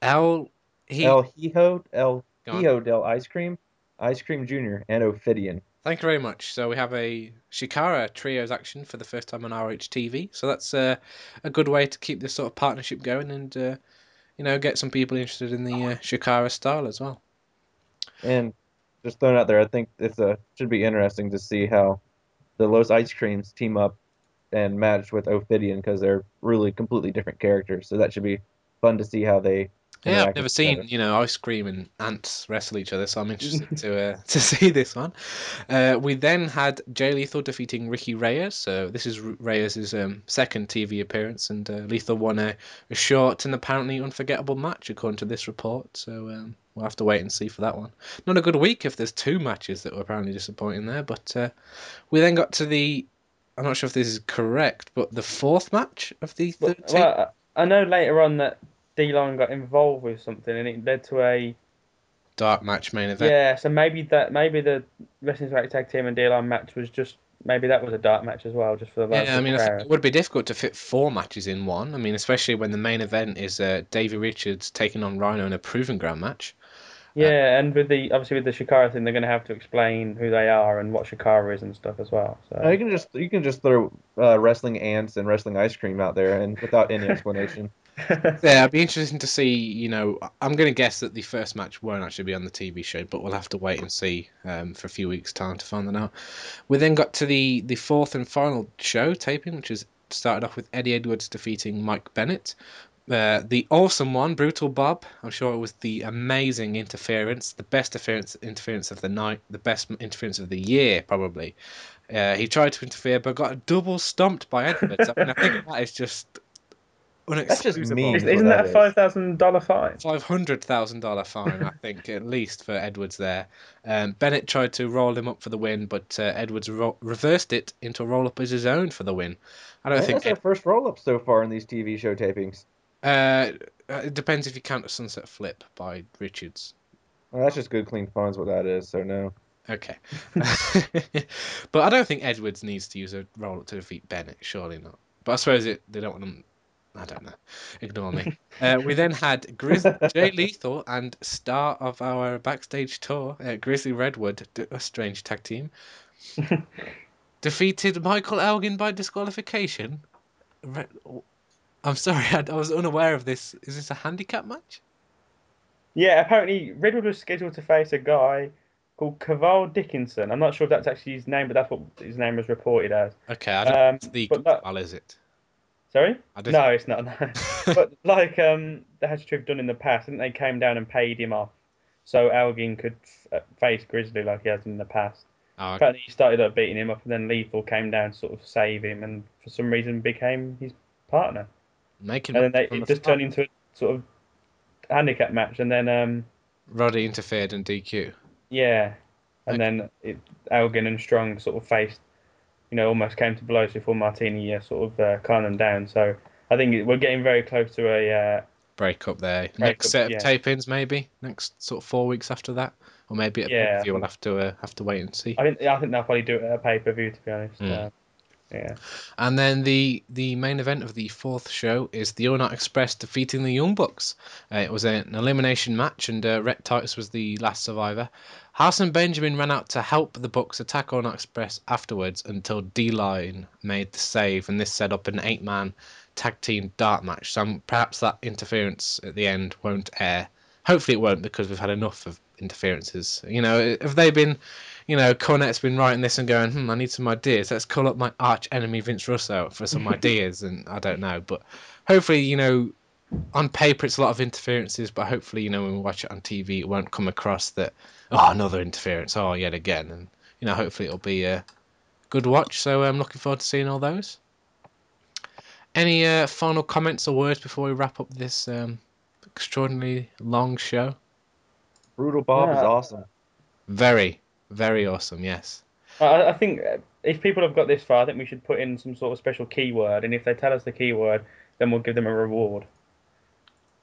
El. He- El Hijo El Hijo del Ice Cream, Ice Cream Junior, and Ophidian. Thank you very much. So we have a Chikara trios action for the first time on RH TV. So that's uh, a good way to keep this sort of partnership going and, uh, you know, get some people interested in the uh, Chikara style as well. And just throwing it out there, I think it's a should be interesting to see how the Los Ice Creams team up and match with Ophidian because they're really completely different characters. So that should be fun to see how they. Yeah, I've never seen you know ice cream and ants wrestle each other, so I'm interested to uh, to see this one. Uh, we then had Jay Lethal defeating Ricky Reyes. So this is Reyes' um, second TV appearance, and uh, Lethal won a, a short and apparently unforgettable match according to this report. So um, we'll have to wait and see for that one. Not a good week if there's two matches that were apparently disappointing there. But uh, we then got to the I'm not sure if this is correct, but the fourth match of the Well, third well, I I know later on that D-Line got involved with something and it led to a dark match main event. yeah. So maybe that maybe the Wrestling's Greatest Tag Team and D-Line match was just maybe that was a dark match as well, just for the Yeah, I mean, I it would be difficult to fit four matches in one. I mean, especially when the main event is uh, Davey Richards taking on Rhino in a Proving Ground match. Yeah, and with the obviously with the Chikara thing, they're going to have to explain who they are and what Chikara is and stuff as well. So Uh, you can just you can just throw uh, wrestling ants and wrestling ice cream out there and without any explanation. Yeah, it'd be interesting to see. You know, I'm going to guess that the first match won't actually be on the TV show, but we'll have to wait and see um, for a few weeks' time to find that out. We then got to the the fourth and final show taping, which is started off with Eddie Edwards defeating Mike Bennett. Uh, the awesome one, Brutal Bob. I'm sure it was the amazing interference, the best interference interference of the night, the best interference of the year, probably. Uh, he tried to interfere, but got double stomped by Edwards. I mean, I think that is just That's just mean. Is- what Isn't that that a five thousand dollar fine? Five hundred thousand dollar fine, I think, at least for Edwards there. Um, Bennett tried to roll him up for the win, but uh, Edwards ro- reversed it into a roll up as his own for the win. I don't think That's think. our first roll up so far in these TV show tapings. Uh, it depends if you count a sunset flip by Richards. Well, that's just good, clean fun what that is. So no. Okay, but I don't think Edwards needs to use a roll up to defeat Bennett. Surely not. But I suppose it. They don't want him. I don't know. Ignore me. Uh, we then had Grizz- Jay Lethal and star of our backstage tour, uh, Grizzly Redwood, a strange tag team, defeated Michael Elgin by disqualification. I'm sorry, I, I was unaware of this. Is this a handicap match? Yeah, apparently Redwood was scheduled to face a guy called Caval Dickinson. I'm not sure if that's actually his name, but that's what his name was reported as. Okay, I don't Um, the but that- is it? Sorry? No, it's not. No. but like um, the Hatchet have done in the past, I think they came down and paid him off so Elgin could f- face Grizzly like he has in the past. Oh, okay. He started up beating him up, and then Lethal came down to sort of save him, and for some reason became his partner. making And then they, it the just start. turned into a sort of handicap match, and then um, Roddy interfered and DQ. yeah, and Okay. then it, Elgin and Strong sort of faced, you know, almost came to blows before Martini uh, sort of uh, calmed them down. So I think we're getting very close to a uh, break up there. Break Next up, set of yeah. tape-ins, maybe next sort of four weeks after that, or maybe at Yeah. We'll have to uh, have to wait and see. I think I think they'll probably do it at a pay per view to be honest. Mm. Yeah. And then the the main event of the fourth show is the All Express defeating the Young Bucks. Uh, it was an elimination match, and uh, Rhett Titus was the last survivor. Haas and Benjamin ran out to help the Bucks attack All Express afterwards until D Line made the save, and this set up an eight man tag team dark match. So um, perhaps that interference at the end won't air. Hopefully it won't because we've had enough of interferences. You know, have they been, you know, Cornette's been writing this and going, hmm, I need some ideas. Let's call up my arch enemy Vince Russo for some ideas, and I don't know, but hopefully, you know, on paper it's a lot of interferences, but hopefully, you know, when we watch it on TV, it won't come across that oh another interference, oh yet again, and you know, hopefully it'll be a good watch. So I'm looking forward to seeing all those. Any uh, final comments or words before we wrap up this um, extraordinarily long show? Brutal Bob is awesome. Very, very awesome. Yes. I, I think uh, if people have got this far, I think we should put in some sort of special keyword, and if they tell us the keyword, then we'll give them a reward.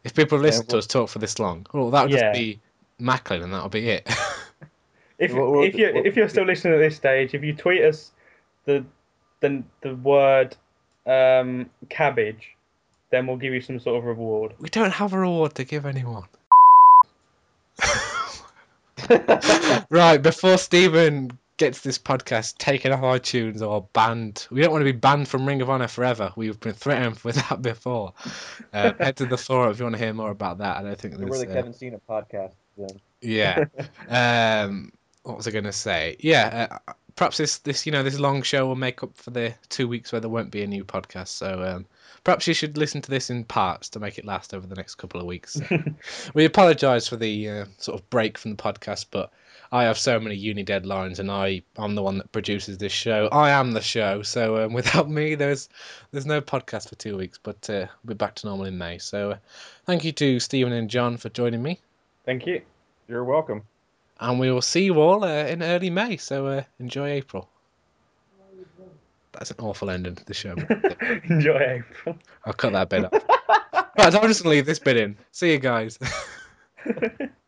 If people listen to well- us talk for this long, well, that would Yeah. just be Macklin, and that'll be it. If What- what- if you what- if you're still listening at this stage, if you tweet us the the the word um, cabbage, then we'll give you some sort of reward. we don't have a reward to give anyone. right, before Stephen gets this podcast taken off iTunes or banned, we don't want to be banned from Ring of Honor forever. We've been threatened with that before. Uh, head to the forum if you want to hear more about that. I don't think We're there's. the uh, Kevin Cena podcast. Then. Yeah. um, what was I going to say? Yeah. Uh, perhaps this, this, you know, this long show will make up for the two weeks where there won't be a new podcast. So um, perhaps you should listen to this in parts to make it last over the next couple of weeks. we apologise for the uh, sort of break from the podcast, but I have so many uni deadlines, and I I'm the one that produces this show. I am the show, so um, without me, there's there's no podcast for two weeks. But uh, we'll be back to normal in May. So uh, thank you to Stephen and John for joining me. Thank you. You're welcome. and we will see you all uh, in early May. So uh, enjoy April. That's an awful ending to the show. Enjoy April. I'll cut that bit off. right, I'm just gonna leave this bit in. See you guys.